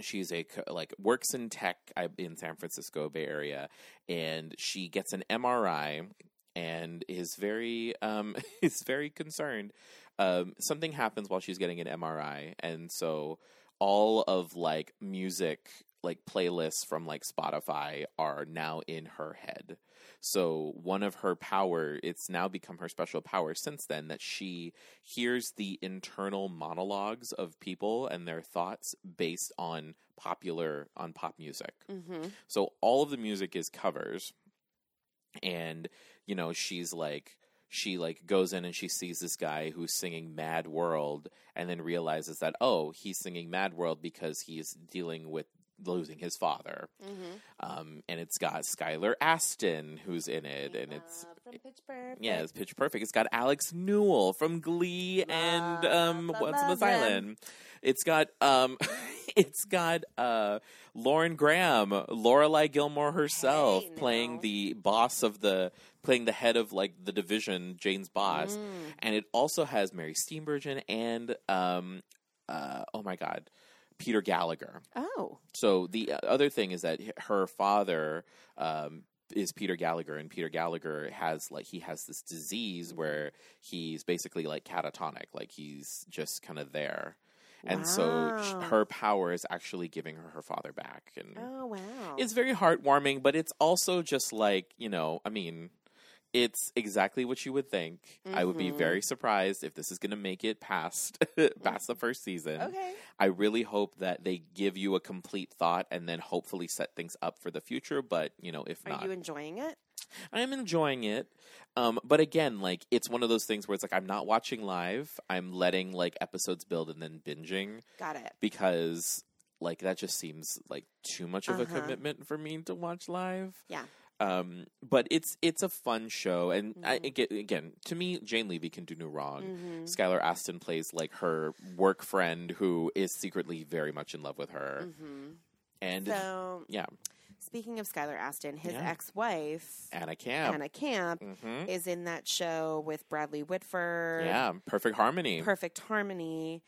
she's a like works in tech in San Francisco Bay Area, and she gets an MRI and is very um, is very concerned. Um, something happens while she's getting an MRI, and so all of like music like playlists from like Spotify are now in her head. So one of her power, it's now become her special power since then that she hears the internal monologues of people and their thoughts based on popular on pop music. Mm-hmm. So all of the music is covers. And, you know, she's like she like goes in and she sees this guy who's singing Mad World and then realizes that oh, he's singing Mad World because he's dealing with losing his father. Mm-hmm. Um, and it's got Skylar Astin who's in it and it's from Pitch Perfect. yeah, it's pitch perfect. It's got Alex Newell from Glee and um Once on them. Island. It's got um it's got uh Lauren Graham, Lorelai Gilmore herself Hey, playing now. the boss of the playing the head of like the division, Jane's boss. Mm. And it also has Mary Steenburgen and um uh oh my god, Peter Gallagher. Oh. So the uh, other thing is that her father um, is Peter Gallagher, and Peter Gallagher has like he has this disease where he's basically like catatonic, like he's just kind of there. And so sh- her power is actually giving her her father back, and Oh wow. it's very heartwarming. But it's also just like you know, I mean, it's exactly what you would think. I would be Mhm. very surprised if this is going to make it past past the first season. okay. I really hope that they give you a complete thought and then hopefully set things up for the future. But you know, if Are not, are you enjoying it? I'm enjoying it. Um, but again, like it's one of those things where it's like I'm not watching live. I'm letting like episodes build and then binging Got it. because like that just seems like too much of a Uh-huh. commitment for me to watch live. Yeah. Um, but it's it's a fun show, and I, Mhm. again, to me, Jane Levy can do no wrong. Mm-hmm. Skylar Astin plays like her work friend who is secretly very much in love with her. Mm-hmm. And So yeah, speaking of Skylar Astin, his Yeah. ex-wife Anna Camp. Anna Camp hmm is in that show with Bradley Whitford. Yeah, Perfect Harmony. Perfect Harmony.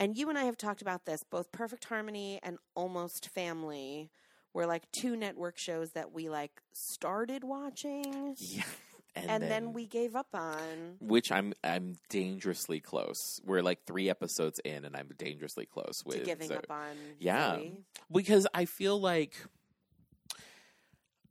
And you and I have talked about this. Both Perfect Harmony and Almost Family were like two network shows that we like started watching yeah. and, then, we gave up on. which I'm I'm dangerously close. We're like three episodes in, and I'm dangerously close with giving so- up on yeah. Zoey. because I feel like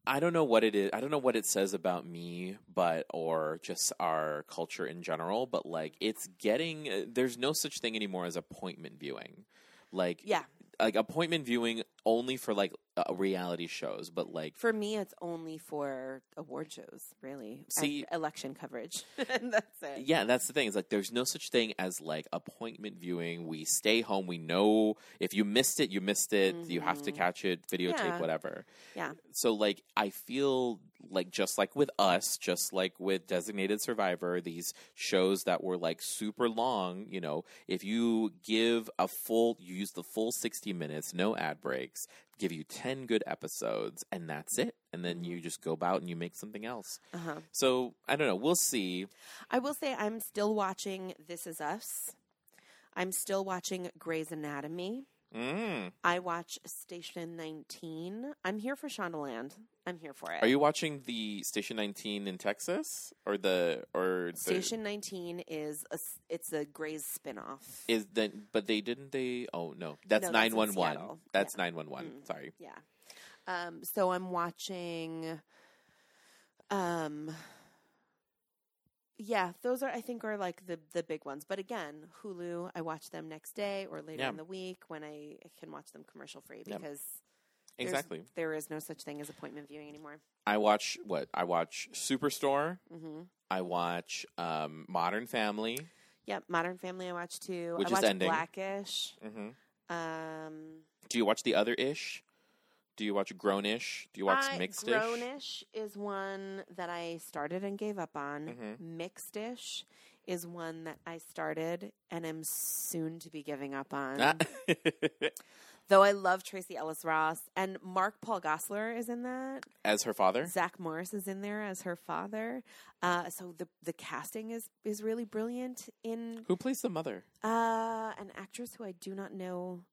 I don't know what it is. I don't know what it says about me, but or just our culture in general. But like, it's getting. uh, There's no such thing anymore as appointment viewing. Like, Yeah. like appointment viewing only for like uh, reality shows, but like For me, it's only for award shows, really. and See- election coverage. and that's it. Yeah, that's the thing. Is like there's no such thing as like appointment viewing. We stay home. We know if you missed it, you missed it. You have to Mhm. catch it, videotape, Yeah. whatever. Yeah. So like I feel like just like with us, just like with Designated Survivor, these shows that were like super long, you know, if you give a full you use the full 60 minutes, no ad breaks, give you 10 good episodes and that's it. And then you just go about and you make something else. Uh-huh. So, I don't know, we'll see. I will say I'm still watching This Is Us. I'm still watching Grey's Anatomy. Mm. I watch Station 19. I'm here for Shondaland. I'm here for it. Are you watching the Station 19 in Texas or the or the, Station 19 is a it's a Grey's spinoff. is that but they didn't they oh no that's No, that's in 911 that's Yeah. 911 Mm. sorry Yeah. Um, so I'm watching. Um. Yeah, those are I think are like the the big ones. But again, Hulu, I watch them next day or later Yeah. in the week when I can watch them commercial free because there's- exactly there is no such thing as appointment viewing anymore. I watch what I watch Superstore hmm I watch um, Modern Family Yep, Modern Family I watch too. Which I is ending. Blackish. hmm Um, do you watch the other ish do you watch Grownish do you watch I, Mixed ish Grownish is one that I started and gave up on. Mhm. Mixed-ish is one that I started and am soon to be giving up on. Ah. Though I love Tracee Ellis Ross and Mark Paul Gosselaar is in that. as her father Zach Morris is in there as her father. Uh, so the the casting is is really brilliant in who plays the mother uh, an actress who I do not know.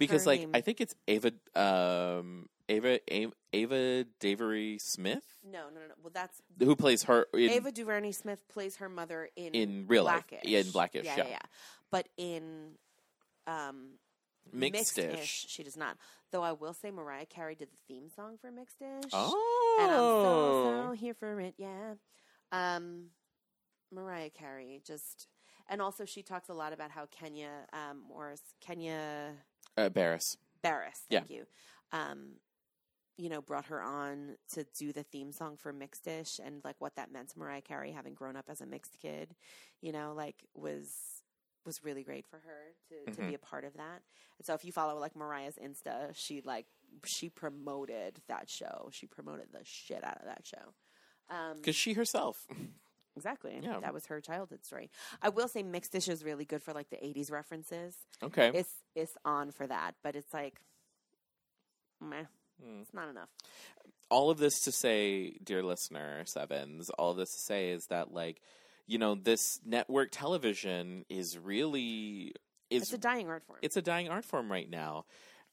Because like name. I think it's Ava um Ava Ava, Ava Deavere Smith No, no, no. no. Well, that's who plays her in Ava DuVernay Smith plays her mother in in real life yeah in Blackish yeah, yeah, yeah, yeah. But in um, Mixed ish she does not. Though I will say Mariah Carey did the theme song for Mixed Ish. oh And I'm so, so here for it, yeah. Um, Mariah Carey just, and also she talks a lot about how Kenya um, Morris, Kenya uh, Barris Barris, Yeah. thank you, um, you know, brought her on to do the theme song for Mixed-ish and like what that meant to Mariah Carey having grown up as a mixed kid, you know, like was was really great for her to, to Mhm. be a part of that. And so if you follow like Mariah's Insta, she like she promoted that show. She promoted the shit out of that show. Um, because she herself exactly. Yeah. That was her childhood story. I will say Mixed-ish is really good for like the 80s references. okay It's it's on for that, but it's like meh. Hmm. It's not enough. all of this to say, dear listener, Sevens, all of this to say is that like, you know, this network television is really is It's a dying art form. it's a dying art form right now.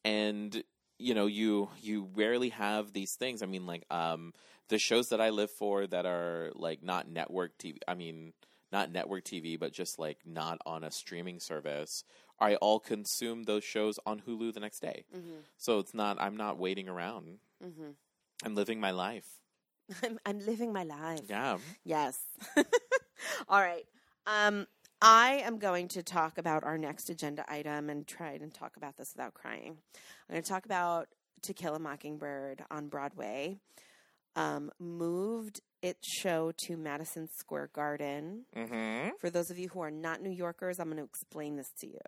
And you know, you you rarely have these things. I mean, like um the shows that I live for that are like not network TV. I mean, not network TV, but just like not on a streaming service. I all consume those shows on Hulu the next day. hmm So it's not I'm not waiting around. hmm I'm living my life. I'm I'm living my life. Yeah. Yes. All right. Um, I am going to talk about our next agenda item and try and talk about this without crying. I'm going to talk about To Kill a Mockingbird on Broadway. Um, moved its show to Madison Square Garden. Mm-hmm. For those of you who are not New Yorkers, I'm going to explain this to you.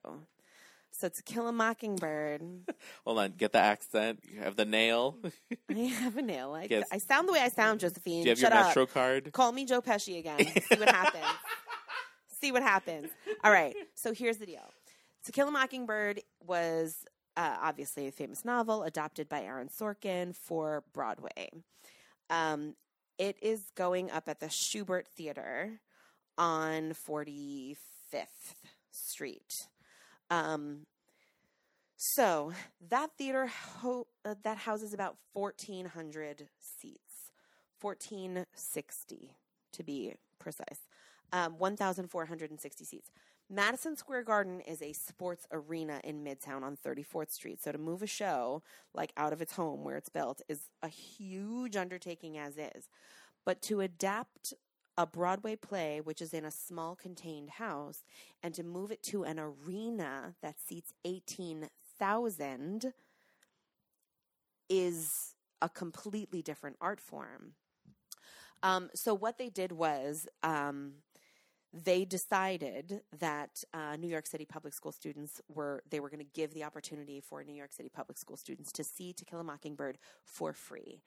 So, To Kill a Mockingbird. Hold on. Get the accent. You have the nail. I have a nail. I, Yes. I sound the way I sound, Josephine. you have Shut your up. Metro card? Call me Joe Pesci again. See what happens. See what happens. All right. So here's the deal. To Kill a Mockingbird was uh, obviously a famous novel adopted by Aaron Sorkin for Broadway. Um, it is going up at the Shubert Theater on 45th Street. Um, so that theater ho- uh, that houses about 1,400 seats, 1,460 to be precise, um, 1,460 seats. Madison Square Garden is a sports arena in Midtown on 34th Street. So to move a show like out of its home where it's built is a huge undertaking as is. But to adapt a Broadway play, which is in a small contained house, and to move it to an arena that seats 18,000 is a completely different art form. Um, so what they did was um, they decided that uh, New York City public school students were they were going to give the opportunity for New York City public school students to see To Kill a Mockingbird for free.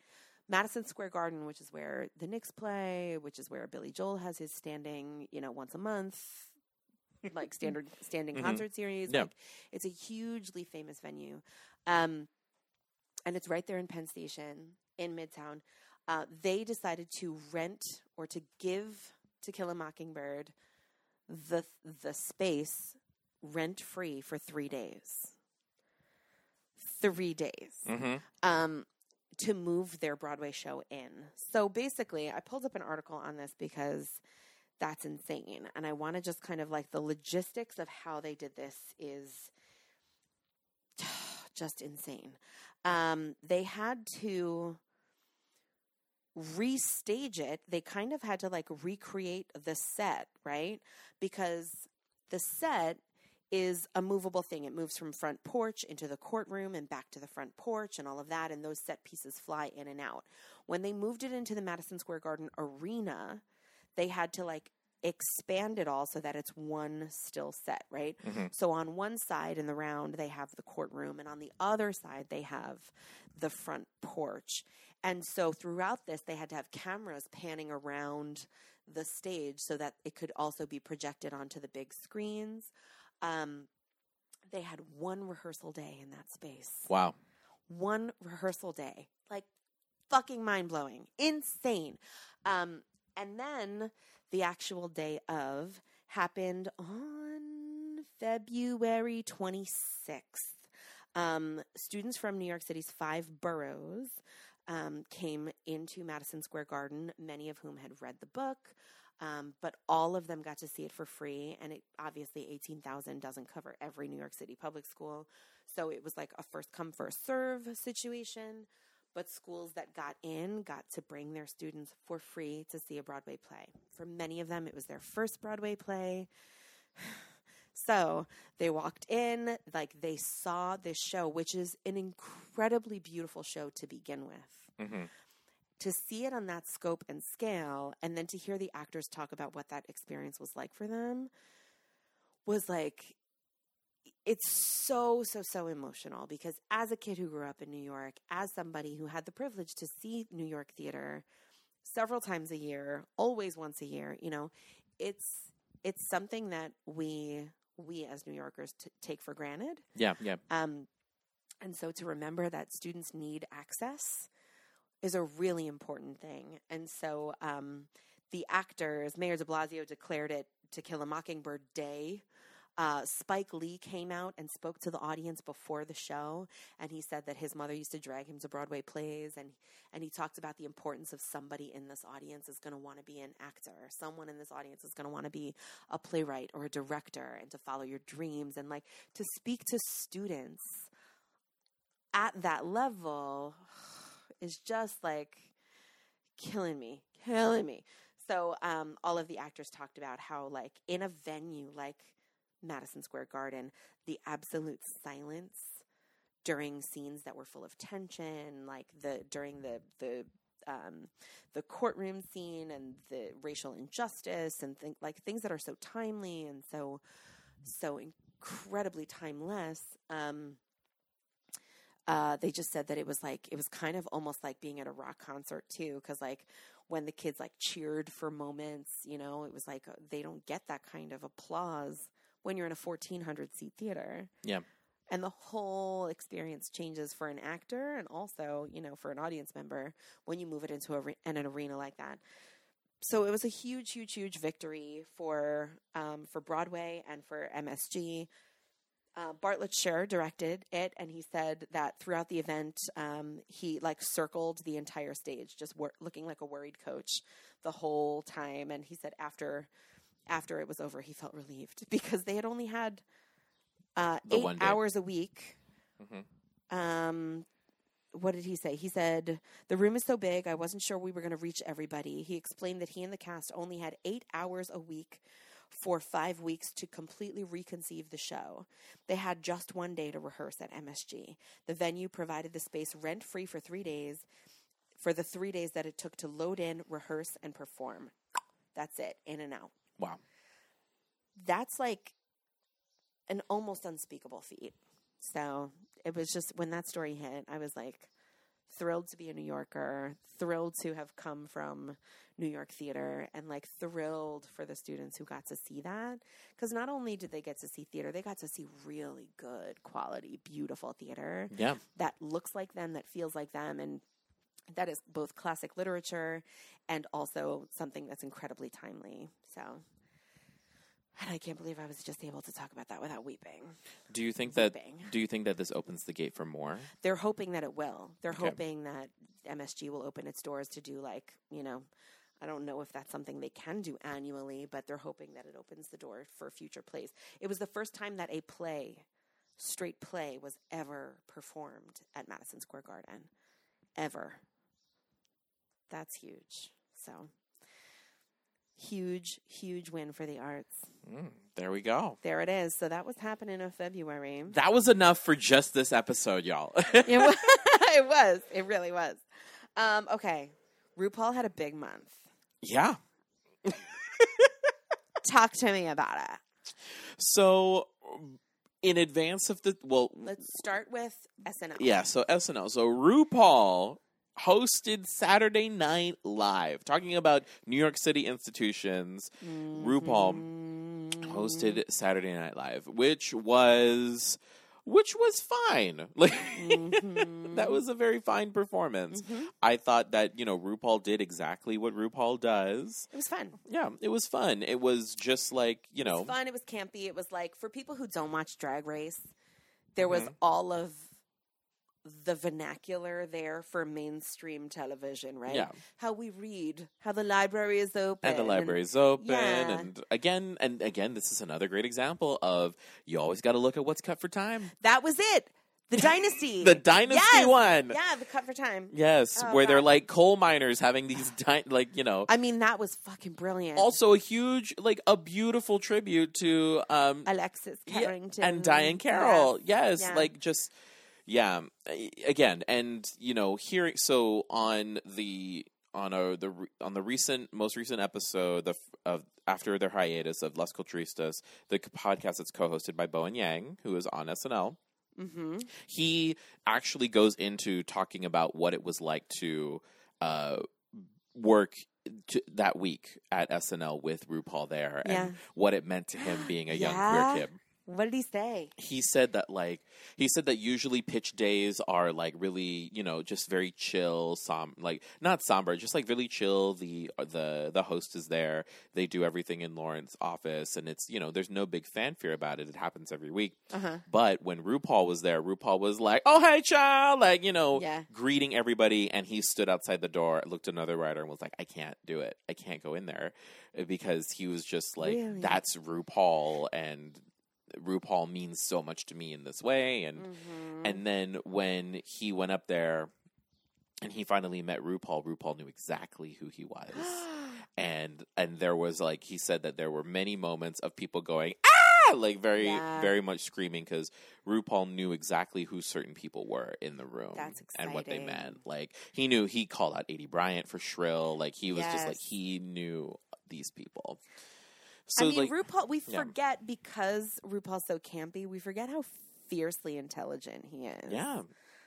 Madison Square Garden, which is where the Knicks play, which is where Billy Joel has his standing, you know, once a month, like standard standing Mhm. concert series. Yeah. Like, it's a hugely famous venue, um, and it's right there in Penn Station in Midtown. Uh, they decided to rent or to give To Kill a Mockingbird the the space rent free for three days. Three days hmm um, to move their Broadway show in. So basically, I pulled up an article on this because that's insane. And I want to just kind of like the logistics of how they did this is just insane. Um, they had to restage it. They kind of had to like recreate the set, right? Because the set is a movable thing. It moves from front porch into the courtroom and back to the front porch and all of that. And those set pieces fly in and out. When they moved it into the Madison Square Garden arena, they had to like expand it all so that it's one still set, right? Mhm. So on one side in the round, they have the courtroom, and on the other side, they have the front porch. And so throughout this, they had to have cameras panning around the stage so that it could also be projected onto the big screens. Um, they had one rehearsal day in that space. Wow. One rehearsal day. Like fucking mind blowing. Insane. Um, and then the actual day of happened on February 26th. Um, students from New York City's five boroughs um, came into Madison Square Garden, many of whom had read the book. Um, but all of them got to see it for free, and it obviously eighteen thousand doesn't cover every New York City public school, so it was like a first come first serve situation. But schools that got in got to bring their students for free to see a Broadway play. For many of them, it was their first Broadway play. So they walked in, like they saw this show, which is an incredibly beautiful show to begin with hmm to see it on that scope and scale and then to hear the actors talk about what that experience was like for them was like it's so so so emotional because as a kid who grew up in New York as somebody who had the privilege to see New York theater several times a year always once a year you know it's it's something that we we as New Yorkers t- take for granted Yeah. Yeah. um, and so to remember that students need access is a really important thing. And so um, the actors, Mayor de Blasio declared it To Kill a Mockingbird Day. Uh, Spike Lee came out and spoke to the audience before the show, and he said that his mother used to drag him to Broadway plays, and and he talked about the importance of somebody in this audience is going to want to be an actor, someone in this audience is going to want to be a playwright or a director, and to follow your dreams, and like to speak to students at that level is just like killing me, killing me. So um, all of the actors talked about how, like, in a venue like Madison Square Garden, the absolute silence during scenes that were full of tension, like the during the the um, the courtroom scene and the racial injustice and th- like things that are so timely and so so incredibly timeless. Um, uh, they just said that it was like it was kind of almost like being at a rock concert too, because like when the kids like cheered for moments, you know, it was like uh, they don't get that kind of applause when you're in a 1400 seat theater. Yeah. and the whole experience changes for an actor and also, you know, for an audience member when you move it into a, an arena like that. So it was a huge, huge, huge victory for um, for Broadway and for MSG. Uh, Bartlett Sher directed it, and he said that throughout the event, um, he like circled the entire stage, just wor- looking like a worried coach the whole time. And he said after after it was over, he felt relieved because they had only had uh, eight hours a week. Mhm. Um, what did he say? He said the room is so big, I wasn't sure we were going to reach everybody. He explained that he and the cast only had eight hours a week for five weeks to completely reconceive the show. They had just one day to rehearse at MSG. The venue provided the space rent free for three days, for the three days that it took to load in, rehearse, and perform. That's it, in and out. Wow. That's like an almost unspeakable feat. So it was just when that story hit, I was like thrilled to be a New Yorker, thrilled to have come from New York theater, and like thrilled for the students who got to see that. Because not only did they get to see theater, they got to see really good quality, beautiful theater Yeah. that looks like them, that feels like them, and that is both classic literature and also something that's incredibly timely. So, and I can't believe I was just able to talk about that without weeping. Do you think that Weeping. do you think that this opens the gate for more? They're hoping that it will. They're Okay. hoping that MSG will open its doors to do like, you know, I don't know if that's something they can do annually, but they're hoping that it opens the door for future plays. It was the first time that a play, straight play, was ever performed at Madison Square Garden. Ever. That's huge. So, huge, huge win for the arts. Mm, there we go. There it is. So, that was happening in February. That was enough for just this episode, y'all. it, was, it was. It really was. Um, okay. RuPaul had a big month. yeah. Talk to me about it. So in advance of the well Let's start with SNL. yeah, so SNL. So RuPaul hosted Saturday Night Live talking about New York City institutions. RuPaul Mm-hmm. hosted Saturday Night Live, which was which was fine. Like Mhm. that was a very fine performance. Mhm. I thought that, you know, RuPaul did exactly what RuPaul does. It was fun. Yeah, it was fun. It was just like, you It know, was fun. It was campy. It was like for people who don't watch Drag Race, there was Mhm. all of the vernacular there for mainstream television, right? Yeah. How we read, how the library is open, and the library is open yeah. and again and again this is another great example of you always got to look at what's cut for time That was it. The dynasty. the dynasty Yes! one Yeah, the cut for time. yes Oh, where they're like coal miners having these di- like you know I mean, that was fucking brilliant. also a huge like a beautiful tribute to um Alexis yeah, Carrington and Diahann Carroll yes, Yeah. like just yeah again and you know hearing so on the on a the on the recent most recent episode the f- of after their hiatus of Las Culturistas the podcast that's co-hosted by Bowen Yang who is on SNL Mm-hmm. he actually goes into talking about what it was like to uh, work to, that week at SNL with RuPaul there Yeah. and what it meant to him being a young Yeah. queer kid What did he say? he said that like he said that usually pitch days are like really you know just very chill som like not somber just like really chill the the the host is there they do everything in Lorne's office and it's you know there's no big fanfare about it it happens every week Uh huh. but when RuPaul was there RuPaul was like oh hey child like you know Yeah. greeting everybody and he stood outside the door looked at another writer and was like I can't do it I can't go in there because he was just like Really? that's RuPaul and RuPaul means so much to me in this way. And Mm-hmm. and then when he went up there and he finally met RuPaul RuPaul knew exactly who he was. And and there was like he said that there were many moments of people going ah! Like very Yeah. very much screaming because RuPaul knew exactly who certain people were in the room and what they meant. Like he knew he called out Aidy Bryant for shrill. Like he was just like he knew these people so I mean, like RuPaul. We yeah. forget because RuPaul's so campy. We forget how fiercely intelligent he is. yeah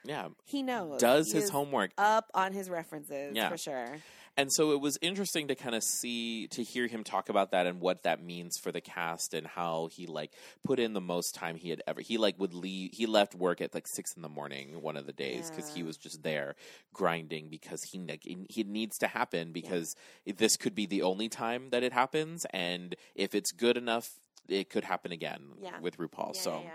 yeah, He knows. does He his is homework. up on his references Yeah. for sure. And so it was interesting to kind of see to hear him talk about that and what that means for the cast and how he like put in the most time he had ever he like would leave he left work at like six in the morning one of the days because he was just there grinding because he ne- he needs to happen because this could be the only time that it happens and if it's good enough it could happen again Yeah. with RuPaul Yeah, so yeah, yeah.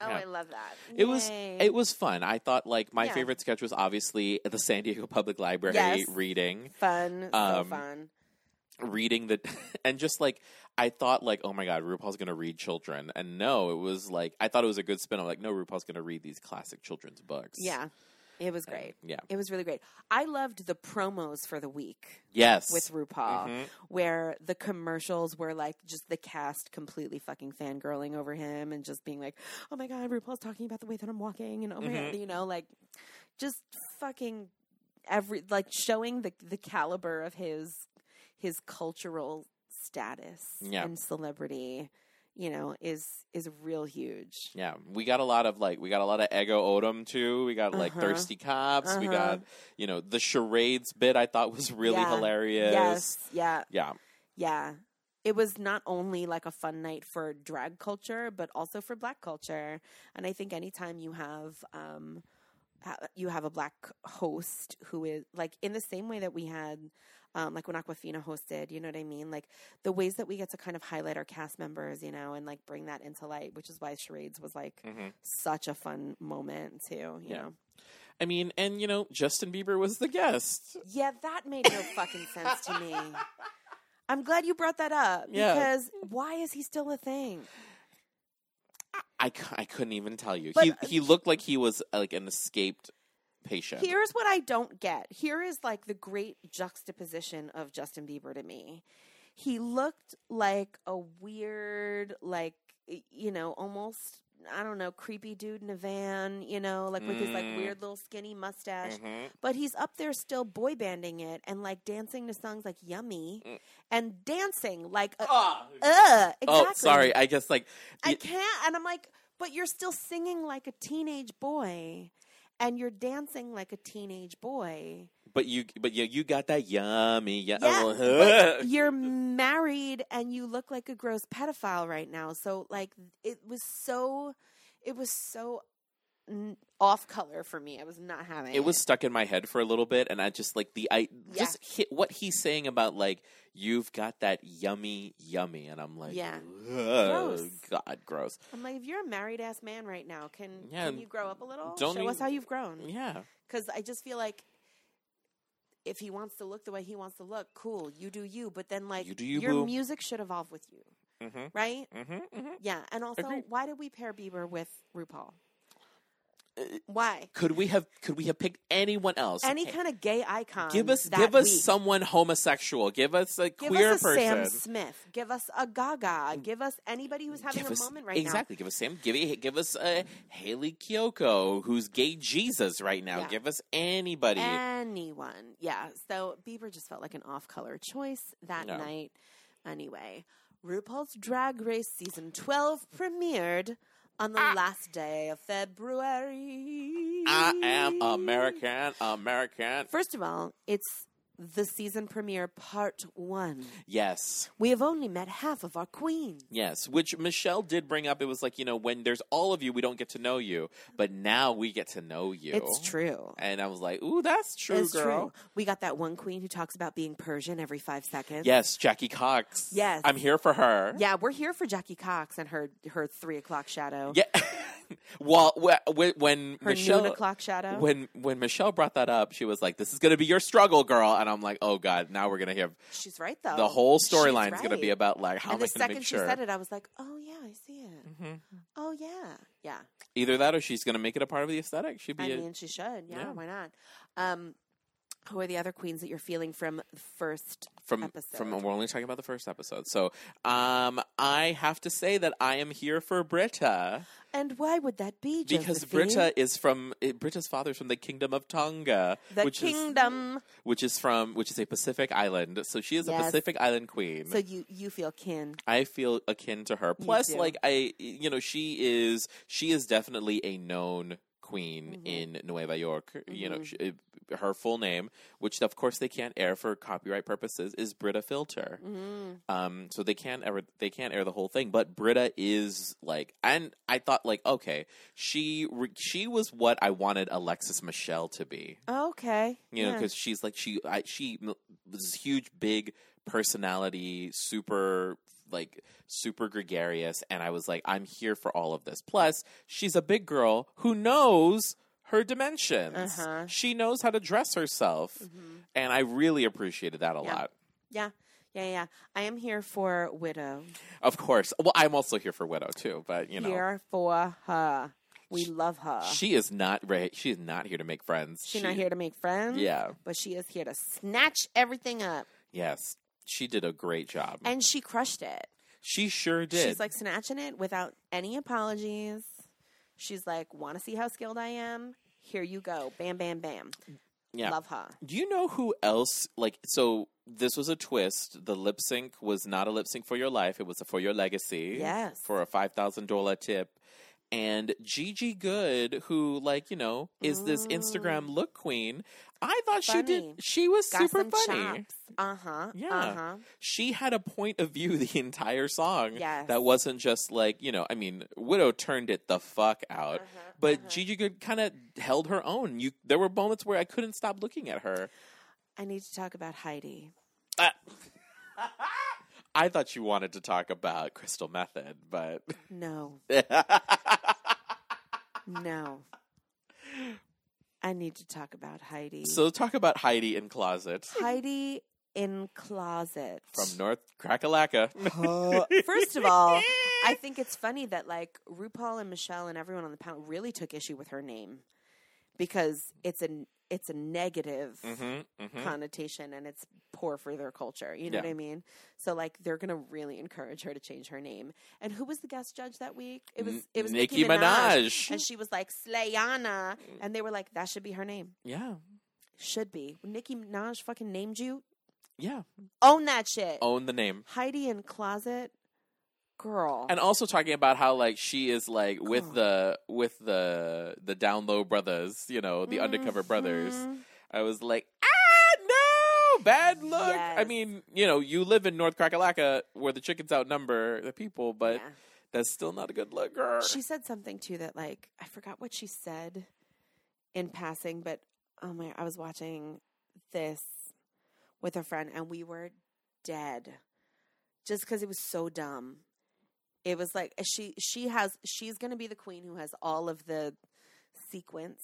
Oh, yeah. I love that. it was it was fun. I thought like my Yeah. favorite sketch was obviously the San Diego Public Library Yes. reading fun. so um, fun. reading the and just like I thought like oh my god RuPaul's gonna read children and no it was like I thought it was a good spin I'm like no RuPaul's gonna read these classic children's books Yeah, it was great. yeah It was really great. I loved the promos for the week yes with RuPaul, Mhm. where the commercials were like just the cast completely fucking fangirling over him and just being like, "Oh my god, RuPaul's talking about the way that I'm walking," and oh my god, Mhm. you know, like just fucking every like showing the the caliber of his his cultural status Yeah. and celebrity. You know, is is real huge. yeah we got a lot of like we got a lot of Ego Nwodim too we got like Uh-huh. thirsty cops we Uh-huh. got you know the charades bit I thought was really Yeah. hilarious Yes, yeah, yeah Yeah. It was not only like a fun night for drag culture, but also for black culture. And I think anytime you have um you have a black host who is like in the same way that we had um, like when Awkwafina hosted, you know what I mean? Like the ways that we get to kind of highlight our cast members, you know, and like bring that into light, which is why Charades was like Mhm. such a fun moment too, you Yeah. know? I mean and you know Justin Bieber was the guest Yeah, that made no fucking sense to me. I'm glad you brought that up Yeah. because why is he still a thing? I, I couldn't even tell you. But- he he looked like he was uh, like an escaped patient. Here's what I don't get. Here is like the great juxtaposition of Justin Bieber to me. He looked like a weird, like you know, almost I don't know, creepy dude in a van, you know, like with his like Mm. weird little skinny mustache. Mhm. But he's up there still boy banding it and like dancing to songs like Yummy Mm. and dancing like uh, Ah. uh exactly. Oh, sorry. I guess like I y- can't. And I'm like, but you're still singing like a teenage boy, and you're dancing like a teenage boy. but you but you you got that yummy yeah. Uh, yeah, oh, but you're married, and you look like a gross pedophile right now. So like, it was so, it was so off color for me. I was not having it. it was stuck in my head for a little bit, and I just like the I Yeah. just hit what he's saying about like you've got that yummy yummy, and I'm like, Yeah. Gross. God, gross. I'm like, if you're a married ass man right now, can Yeah, can you grow up a little? don't Show you- us how you've grown. Yeah, because I just feel like if he wants to look the way he wants to look, cool, you do you. But then, like, You do you, your boo. music should evolve with you, mm-hmm, right? mm-hmm, mm-hmm. Yeah, and also, Agreed. why did we pair Bieber with RuPaul? Why? Could we have could we have picked anyone else? Any kind of gay icon. give us give us week. someone homosexual. Give us a Give queer us a person. Sam Smith. Give us a Gaga. Give us anybody who's having give a us, moment right now. exactly. Give us Sam. Give give us uh, Hayley Kiyoko, who's gay Jesus right now. Yeah. Give us anybody. Anyone. Yeah. So Bieber just felt like an off color choice that Yeah. night. Anyway, RuPaul's Drag Race season 12 premiered on the last day of February. I am American. American. First of all, it's the season premiere part one. Yes. We have only met half of our queen. Yes, which Michelle did bring up. It was like, you know, when there's all of you, we don't get to know you, but now we get to know you. It's true. And I was like, ooh, that's true, it's girl. true. We got that one queen who talks about being Persian every five seconds. Yes, Jackie Cox. Yes. I'm here for her. Yeah, we're here for Jackie Cox and her her three o'clock shadow. Yeah. well, wh- wh- when her Michelle noon o'clock shadow. when when Michelle brought that up, she was like, "This is going to be your struggle, girl," and I'm like, "Oh God, now we're going to have She's right though. the whole storyline is going to be about like how and am I the going to second make she said it, I was like, "Oh yeah, I see it. Mhm. Oh yeah, yeah." Either that, or she's going to make it a part of the aesthetic. She'd be I a- mean, she should. Yeah, Yeah. why not? Um, who are the other queens that you're feeling from the first from episode? from. We're only talking about the first episode, so um, I have to say that I am here for Brita And why would that be? because Brita is from eh, Brita's father's from the Kingdom of Tonga, the which is kingdom. which is from which is a Pacific island. So she is a Pacific Island queen. So you you feel kin. I feel akin to her. Plus, like I, you know, she is she is definitely a known queen Mhm. in Nueva York. You know, Mhm. sh her full name, which of course they can't air for copyright purposes, is Brita Filter. Mhm. Um, so they can't ever they can't air the whole thing. But Brita is like, and I thought like, okay, she re- she was what I wanted Alexis Michelle to be. Okay. You know, Yeah. because she's like she I, she was this huge, big personality, super like super gregarious, and I was like, I'm here for all of this. Plus, she's a big girl who knows her dimensions. Uh-huh. She knows how to dress herself, Mhm. and I really appreciated that a Yeah. lot. Yeah. Yeah, yeah. I am here for Widow. Of course. Well, I'm also here for Widow too, but you know, Here for her. We love her. she is not right. She is not here to make friends. She's She- not here to make friends. Yeah. But she is here to snatch everything up. Yes. She did a great job. And she crushed it. she sure did. She's like snatching it without any apologies. She's like, want to see how skilled I am? Here you go. Bam, bam, bam. yeah. Love her. Do you know who else? Like, so this was a twist. The lip sync was not a lip sync for your life. It was a for your legacy. Yes. For a five thousand dollar tip. And Gigi Goode, who like you know is this Instagram look queen, I thought she did. She was Got super funny. Uh huh. Yeah. Uh huh. She had a point of view the entire song. Yes. That wasn't just like you know. I mean, Widow turned it the fuck out. Uh-huh, But uh-huh. Gigi Goode kind of held her own. You, there were moments where I couldn't stop looking at her. I need to talk about Heidi. I thought you wanted to talk about Crystal Methyd, but No. No. I need to talk about Heidi. so talk about Heidi N Closet Heidi N closet. from North Crackalaca. Uh, First of all, I think it's funny that like RuPaul and Michelle and everyone on the panel really took issue with her name because it's a it's a negative hmm hmm connotation and it's poor for their culture. You know Yeah. what I mean? So like they're gonna really encourage her to change her name. And who was the guest judge that week? It was it was Nicki Nicki, Minaj. Minaj. And she was like Slayana, and they were like, "That should be her name. yeah, Should be." When Nicki Minaj fucking named you, yeah. own that shit. Own the name. Heidi N closet, girl. And also talking about how like she is like with God. the with the the down low brothers, you know, the undercover brothers. I was like, ah, no, bad luck. I mean, you know, you live in North Crackalaca where the chickens outnumber the people, but Yeah. that's still not a good look, girl. She said something too that like I forgot what she said in passing, but oh my! I was watching this with a friend, and we were dead just because it was so dumb. It was like she she has she's going to be the queen who has all of the sequence,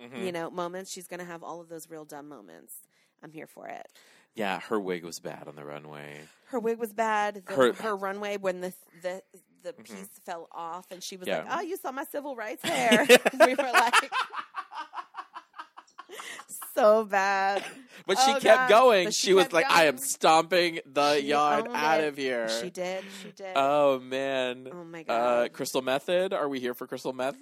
Mhm. you know, moments. She's going to have all of those real dumb moments. I'm here for it. Yeah, her wig was bad on the runway. Her wig was bad. The, Her- her, runway when the the the Mhm. piece fell off, and she was Yeah. like, "Oh, you saw my civil rights hair." we were like, so bad. But she Oh, kept God. going. But she, she was like, I am stomping the She yard out it. of here. She did. She did. Oh, man. oh my Uh, god. Crystal Methyd? Are we here for Crystal Methyd?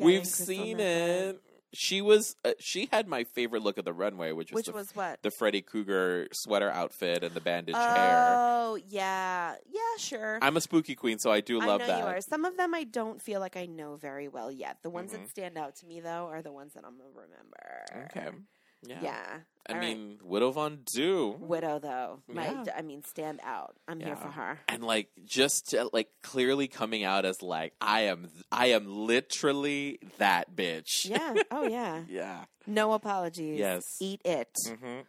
We've Crystal seen Method. it. She was. Uh, she had my favorite look of the runway, which was Which the, was what? the Freddy Krueger sweater outfit and the bandage hair. Oh yeah, yeah, sure. I'm a spooky queen, so I do I love know that. Some of them I don't feel like I know very well yet. The ones Mhm. that stand out to me though are the ones that I'm gonna remember. Okay. Yeah. Yeah. I All right. mean, Widow Von Du. Widow though. My, Yeah. I mean, stand out. I'm here for her. and like just to, like clearly coming out as like I am I am literally that bitch. Yeah. Oh yeah. yeah. No apologies. Yes. Eat it. hmm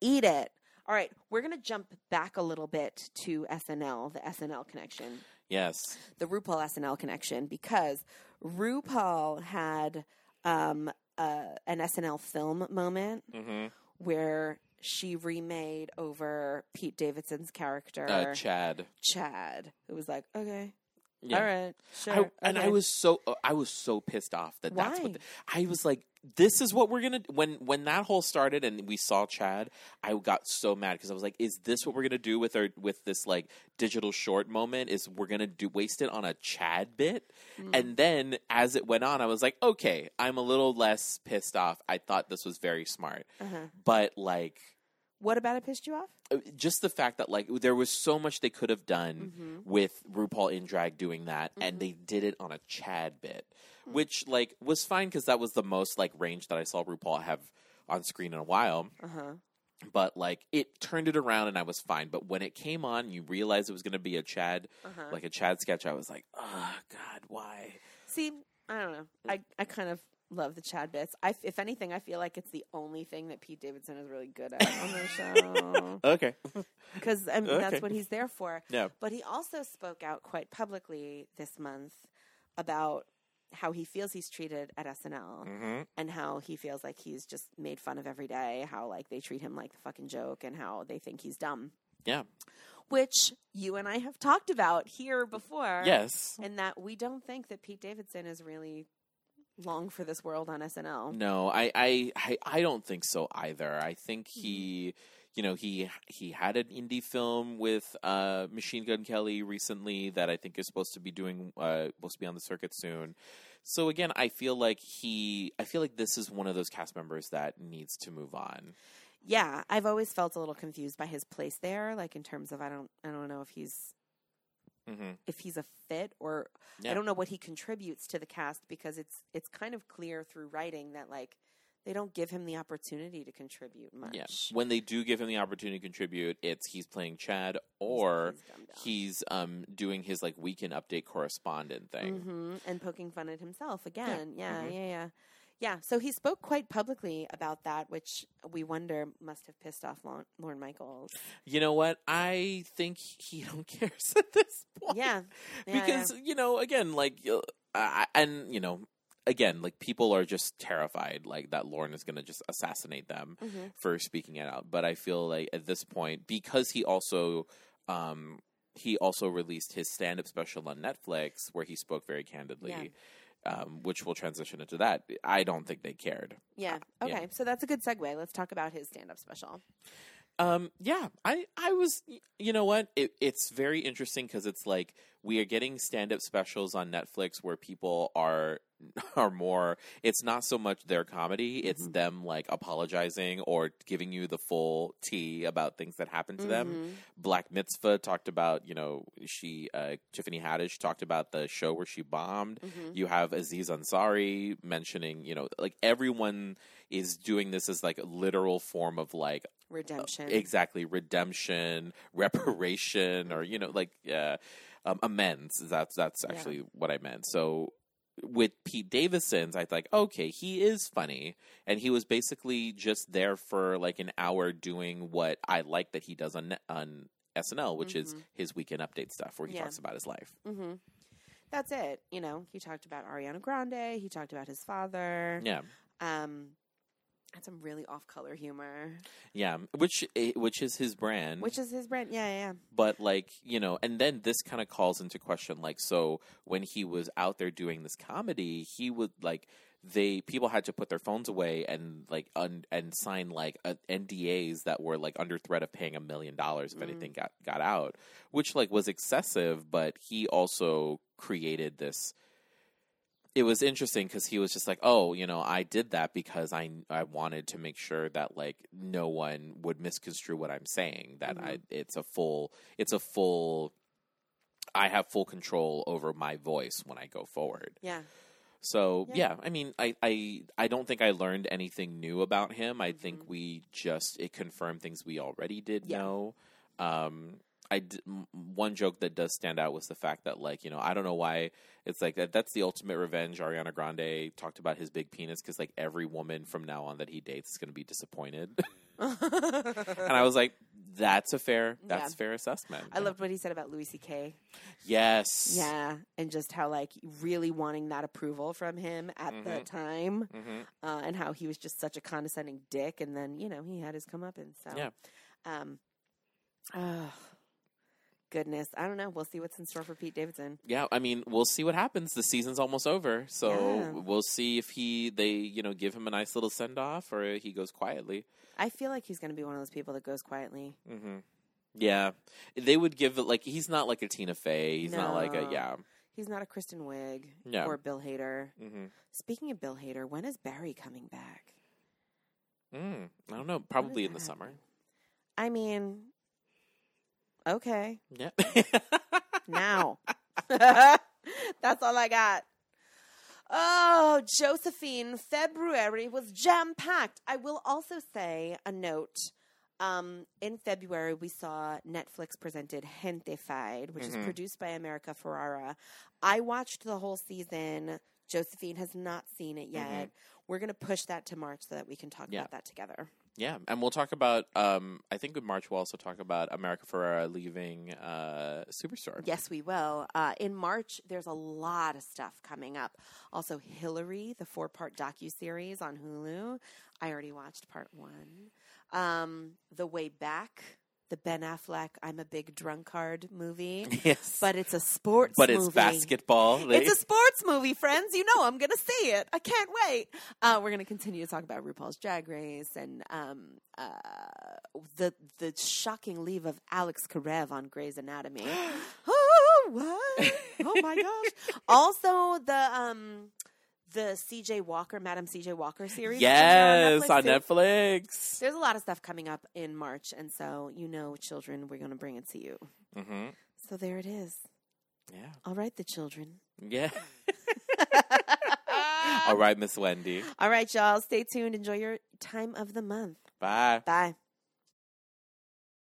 Eat it. All right. We're gonna jump back a little bit to SNL, the SNL connection, Yes. the RuPaul SNL connection, because RuPaul had um, uh, an SNL film moment hmm where she remade over Pete Davidson's character, Uh, Chad. Chad. It was like, okay, Yeah. all right, sure. I, and I was so I was so pissed off that that's what the, I was like. This is what we're gonna when when that whole started and we saw Chad. I got so mad because I was like, "Is this what we're gonna do with our with this like digital short moment? Is we're gonna do waste it on a Chad bit?" Mm. And then as it went on, I was like, "Okay, I'm a little less pissed off. I thought this was very smart, Uh-huh. but like." What about it pissed you off? Uh, Just the fact that like there was so much they could have done Mm-hmm. with RuPaul in drag doing that, and they did it on a Chad bit, which like was fine because that was the most like range that I saw RuPaul have on screen in a while. Uh huh. But like it turned it around, and I was fine. But when it came on, you realized it was going to be a Chad, Uh-huh. like a Chad sketch. I was like, oh God, why? See, I don't know. I, I kind of love the Chad bits. I, if anything, I feel like it's the only thing that Pete Davidson is really good at on the show. Okay, Because I mean, Okay. that's what he's there for. yeah, But he also spoke out quite publicly this month about how he feels he's treated at SNL hmm and how he feels like he's just made fun of every day, how like they treat him like the fucking joke and how they think he's dumb. yeah, Which you and I have talked about here before. yes. And that we don't think that Pete Davidson is really long for this world on SNL. No, I, I, I, I don't think so either. I think he, you know, he he had an indie film with uh, Machine Gun Kelly recently that I think is supposed to be doing, uh, supposed to be on the circuit soon. So again, I feel like he, I feel like this is one of those cast members that needs to move on. Yeah, I've always felt a little confused by his place there, like in terms of I don't I don't know if he's hmm if he's a fit or Yeah. I don't know what he contributes to the cast because it's it's kind of clear through writing that like they don't give him the opportunity to contribute much. Yeah, when they do give him the opportunity to contribute, it's he's playing Chad or he's he's um doing his like weekend update correspondent thing. hmm and poking fun at himself again. Yeah, Mhm. yeah, yeah, yeah. So he spoke quite publicly about that, which we wonder must have pissed off Lorne, Lorne Michaels. You know what? I think he don't cares at this point. Yeah, yeah, because you know, again, like, uh, and you know, again, like people are just terrified, like that Lorne is going to just assassinate them yeah. Mhm. for speaking it out. But I feel like at this point, because he also, um, he also released his stand-up special on Netflix where he spoke very candidly. Yeah. Um, which will transition into that. I don't think they cared. yeah. Uh, yeah. Okay, so that's a good segue. Let's talk about his stand-up special. Um, yeah, I, I was, you know what? It, it's very interesting because it's like we are getting stand up specials on Netflix where people are, are more, it's not so much their comedy, it's Mhm. them like apologizing or giving you the full tea about things that happened to them. Mhm. Black Mitzvah talked about, you know, she, uh, Tiffany Haddish talked about the show where she bombed. Mhm. You have Aziz Ansari mentioning, you know, like everyone is doing this as like a literal form of like Redemption. exactly redemption reparation or you know like uh, um, amends that's that's Yeah. actually what i meant so with pete davidson's i like okay he is funny and he was basically just there for like an hour doing what i like that he does on on snl which is Mhm. his weekend update stuff where he Yeah. talks about his life hmm That's it. You know, he talked about Ariana Grande. He talked about his father. yeah Um, had some really off-color humor, yeah which eh, which is his brand which is his brand. Yeah, yeah. yeah. but like you know and then this kind of calls into question like so when he was out there doing this comedy he would like they people had to put their phones away and like un, and sign like uh, NDAs that were like under threat of paying a million dollars if Mm. anything got got out which like was excessive but he also created this it was interesting because he was just like, "Oh, you know, I did that because I I wanted to make sure that like no one would misconstrue what I'm saying. That I it's a full it's a full I have full control over my voice when I go forward. Yeah. So Yeah. yeah, I mean, I, I I don't think I learned anything new about him. I think Mhm. we just it confirmed things we already did Yeah. know. Um, I one joke that does stand out was the fact that like you know I don't know why it's like that. That's the ultimate revenge. Ariana Grande talked about his big penis because like every woman from now on that he dates is going to be disappointed. and I was like, that's a fair that's Yeah. fair assessment. I loved what he said about Louis C.K. yes Yeah, and just how like really wanting that approval from him at the Mhm. time, hmm uh, and how he was just such a condescending dick, and then you know he had his comeuppance. So, Yeah. um, oh, goodness, I don't know. We'll see what's in store for Pete Davidson. Yeah, I mean, we'll see what happens. The season's almost over, so Yeah. we'll see if he they you know give him a nice little send off or he goes quietly. I feel like he's going to be one of those people that goes quietly. hmm Yeah, they would give it like he's not like a Tina Fey. He's not like a yeah. He's not a Kristen Wiig Yeah. or Bill Hader. hmm Speaking of Bill Hader, when is Barry coming back? Mm, I don't know. Probably in the that summer. I mean, okay. Yeah. now. That's all I got. Oh, Josephine, February was jam packed. I will also say a note. Um, in February, we saw Netflix presented Gentefied, which is Mhm. produced by America Ferrera. I watched the whole season. Josephine has not seen it yet. We're going to push that to March so that we can talk Yeah. about that together. Yeah, and we'll talk about. Um, I think in March we'll also talk about America Ferrera leaving uh, Superstore. Yes, we will. Uh, in March, there's a lot of stuff coming up. Also, Hillary, the four part docu series on Hulu. I already watched part one. Um, the Way Back, the Ben Affleck "I'm a Big Drunkard" movie, Yes, but it's a sports. Movie. But it's movie. basketball. It's a sports movie, friends. You know I'm going to see it. I can't wait. Uh, we're going to continue to talk about RuPaul's Drag Race and um, uh, the the shocking leave of Alex Karev on Grey's Anatomy. oh, what? Oh my gosh! Also, the um, the C.J. Walker, Madam C.J. Walker series. which is now yes, on. Netflix. There's a lot of stuff coming up in March, and so you know, children, we're going to bring it to you. hmm So there it is. Yeah, All right, the children. yeah. All right, Miss Wendy. All right, y'all. Stay tuned. Enjoy your time of the month. Bye. Bye.